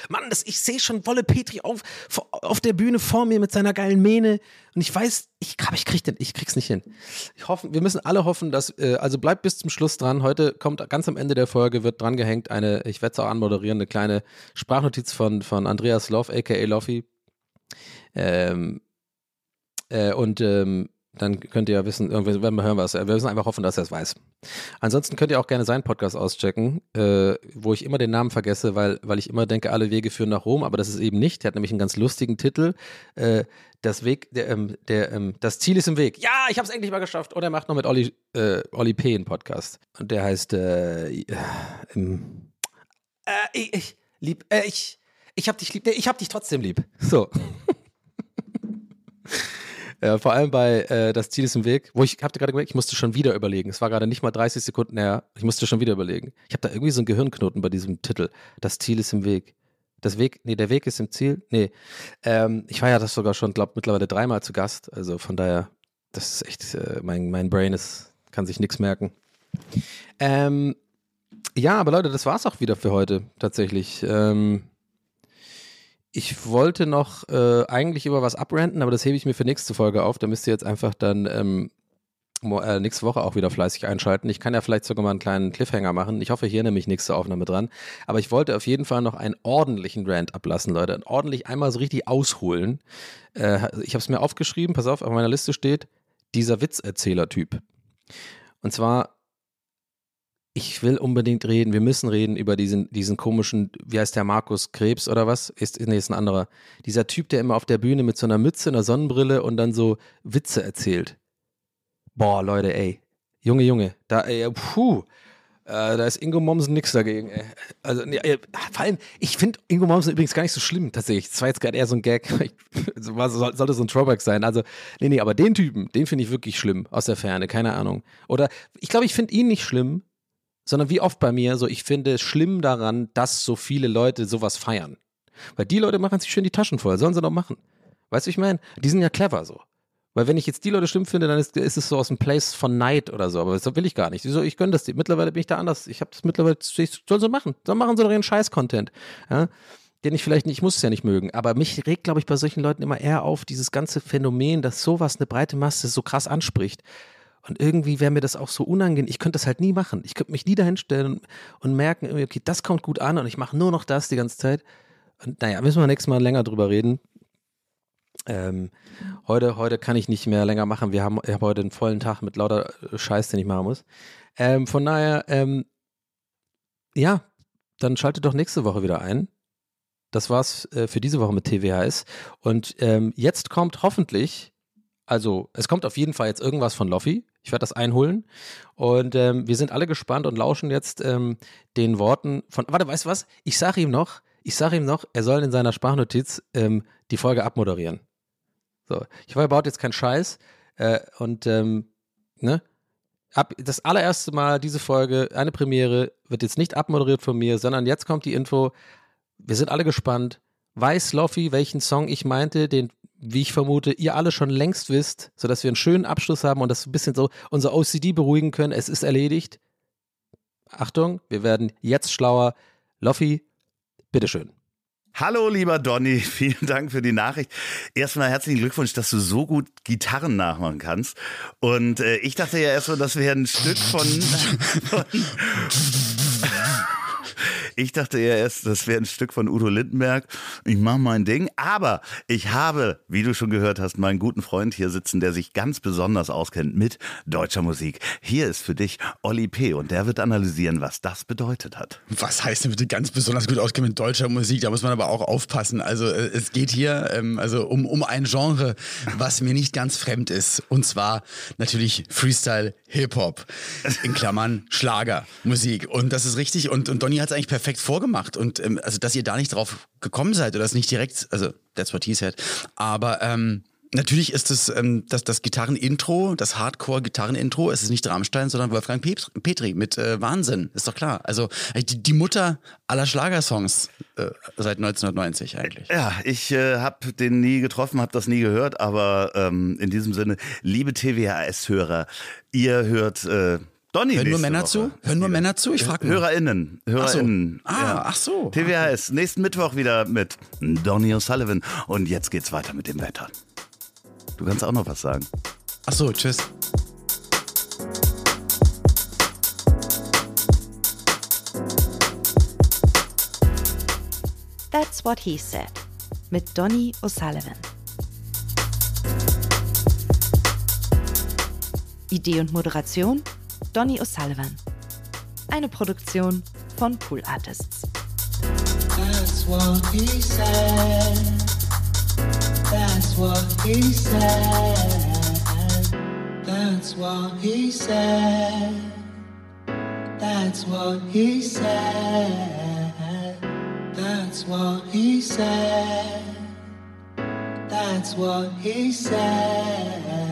Mann, das, ich sehe schon Wolle Petri auf, auf der Bühne vor mir mit seiner geilen Mähne. Und ich weiß, ich, ich, krieg den, ich krieg's nicht hin. Ich hoffe, wir müssen alle hoffen, dass. Äh, also bleibt bis zum Schluss dran. Heute kommt ganz am Ende der Folge, wird dran gehängt eine, ich werde es auch anmoderieren, eine kleine Sprachnotiz von, von Andreas Loff, aka Loffi. Ähm, äh, und ähm, dann könnt ihr ja wissen, irgendwie werden wir hören was. Wir müssen einfach hoffen, dass er es weiß. Ansonsten könnt ihr auch gerne seinen Podcast auschecken, äh, wo ich immer den Namen vergesse, weil, weil ich immer denke, alle Wege führen nach Rom, aber das ist eben nicht. Der hat nämlich einen ganz lustigen Titel. Äh, das Weg, der, ähm, der, ähm, das Ziel ist im Weg. Ja, ich habe es endlich mal geschafft. Und er macht noch mit Olli, äh, Olli P. einen Podcast. Und der heißt äh, äh, ich, ich lieb, äh, ich, ich hab dich lieb, ich hab dich trotzdem lieb. So. <laughs> Ja, <laughs> vor allem bei äh, Das Ziel ist im Weg, wo ich habe gerade gemerkt, ich musste schon wieder überlegen. Es war gerade nicht mal 30 Sekunden her. Ich musste schon wieder überlegen. Ich habe da irgendwie so einen Gehirnknoten bei diesem Titel. Das Ziel ist im Weg. Das Weg, nee, der Weg ist im Ziel. Nee. Ähm, ich war ja das sogar schon, glaube mittlerweile dreimal zu Gast. Also von daher, das ist echt, äh, mein, mein Brain ist, kann sich nichts merken. Ähm, ja, aber Leute, das war's auch wieder für heute, tatsächlich. Ähm, ich wollte noch äh, eigentlich über was abrenten, aber das hebe ich mir für nächste Folge auf. Da müsst ihr jetzt einfach dann ähm, äh, nächste Woche auch wieder fleißig einschalten. Ich kann ja vielleicht sogar mal einen kleinen Cliffhanger machen. Ich hoffe, hier nämlich nächste Aufnahme dran. Aber ich wollte auf jeden Fall noch einen ordentlichen Rant ablassen, Leute. Ordentlich einmal so richtig ausholen. Äh, ich habe es mir aufgeschrieben, pass auf, auf meiner Liste steht, dieser Witzerzähler-Typ. Und zwar ich will unbedingt reden, wir müssen reden über diesen, diesen komischen, wie heißt der, Markus Krebs oder was? Ist, nee, ist ein anderer. Dieser Typ, der immer auf der Bühne mit so einer Mütze, einer Sonnenbrille und dann so Witze erzählt. Boah, Leute, ey. Junge, Junge, da, ey, puh. Äh, da ist Ingo Mommsen nix dagegen, ey. Also, nee, vor allem, ich finde Ingo Mommsen übrigens gar nicht so schlimm, tatsächlich. Das war jetzt gerade eher so ein Gag. <laughs> sollte so ein Throwback sein. Also, nee, nee, aber den Typen, den finde ich wirklich schlimm, aus der Ferne, keine Ahnung. Oder, ich glaube, ich finde ihn nicht schlimm, sondern wie oft bei mir, so ich finde es schlimm daran, dass so viele Leute sowas feiern. Weil die Leute machen sich schön die Taschen voll, sollen sie doch machen. Weißt du, ich meine? Die sind ja clever so. Weil wenn ich jetzt die Leute schlimm finde, dann ist, ist es so aus dem Place von Neid oder so. Aber das will ich gar nicht. Wieso? Ich gönne das dir. Mittlerweile bin ich da anders. Ich habe das mittlerweile, soll sie machen. Soll machen sie doch ihren Scheiß-Content. Ja? Den ich vielleicht nicht, ich muss es ja nicht mögen. Aber mich regt, glaube ich, bei solchen Leuten immer eher auf, dieses ganze Phänomen, dass sowas eine breite Masse so krass anspricht. Und irgendwie wäre mir das auch so unangenehm. Ich könnte das halt nie machen. Ich könnte mich nie dahinstellen und, und merken, okay, das kommt gut an und ich mache nur noch das die ganze Zeit. Und naja, müssen wir nächstes Mal länger drüber reden. Ähm, heute, heute kann ich nicht mehr länger machen. Wir haben, ich habe heute einen vollen Tag mit lauter äh, Scheiß, den ich machen muss. Ähm, von daher, ähm, ja, dann schaltet doch nächste Woche wieder ein. Das war's äh, für diese Woche mit TWHS. Und ähm, jetzt kommt hoffentlich, also es kommt auf jeden Fall jetzt irgendwas von Loffi. Ich werde das einholen. Und ähm, wir sind alle gespannt und lauschen jetzt ähm, den Worten von. Warte, weißt du was? Ich sage ihm noch, ich sage ihm noch, er soll in seiner Sprachnotiz ähm, die Folge abmoderieren. So, ich er baut jetzt keinen Scheiß. Äh, und ähm, ne? Ab, das allererste Mal diese Folge, eine Premiere, wird jetzt nicht abmoderiert von mir, sondern jetzt kommt die Info. Wir sind alle gespannt. Weiß Loffi, welchen Song ich meinte, den, wie ich vermute, ihr alle schon längst wisst, sodass wir einen schönen Abschluss haben und das ein bisschen so unser OCD beruhigen können. Es ist erledigt. Achtung, wir werden jetzt schlauer. Loffi, bitteschön. Hallo, lieber Donny, <laughs> vielen Dank für die Nachricht. Erstmal herzlichen Glückwunsch, dass du so gut Gitarren nachmachen kannst. Und äh, ich dachte ja erstmal, das wäre ein Stück von, <laughs> von Ich dachte eher erst, das wäre ein Stück von Udo Lindenberg. Ich mache mein Ding. Aber ich habe, wie du schon gehört hast, meinen guten Freund hier sitzen, der sich ganz besonders auskennt mit deutscher Musik. Hier ist für dich Olli P. und der wird analysieren, was das bedeutet hat. Was heißt denn bitte ganz besonders gut auskennen mit deutscher Musik? Da muss man aber auch aufpassen. Also äh, es geht hier ähm, also um, um ein Genre, was mir nicht ganz fremd ist. Und zwar natürlich Freestyle Hip-Hop. In Klammern Schlagermusik. Und das ist richtig. Und, und Donny hat es eigentlich perfekt vorgemacht. Und ähm, also, dass ihr da nicht drauf gekommen seid oder das nicht direkt, also that's what he said. Aber ähm, Natürlich ist es ähm, das, das Gitarrenintro, das Hardcore-Gitarrenintro, es ist nicht Rammstein, sondern Wolfgang Petri mit äh, Wahnsinn, ist doch klar. Also die, die Mutter aller Schlagersongs äh, seit 1990 eigentlich. Ja, ich äh, habe den nie getroffen, habe das nie gehört, aber ähm, in diesem Sinne, liebe TWHS-Hörer, ihr hört äh, Donny Hören nur Männer Woche. zu? Hören nur Männer zu? Ich frage nur. HörerInnen. HörerInnen. Ach so. Ah, ach so. TWHS. Nächsten Mittwoch wieder mit Donny O'Sullivan. Und jetzt geht's weiter mit dem Wetter. Du kannst auch noch was sagen. Ach so, tschüss. That's What He Said mit Donny O'Sullivan. Idee und Moderation Donny O'Sullivan. Eine Produktion von Pool Artists. That's what he said. That's what he said. That's what he said. That's what he said. That's what he said. That's what he said.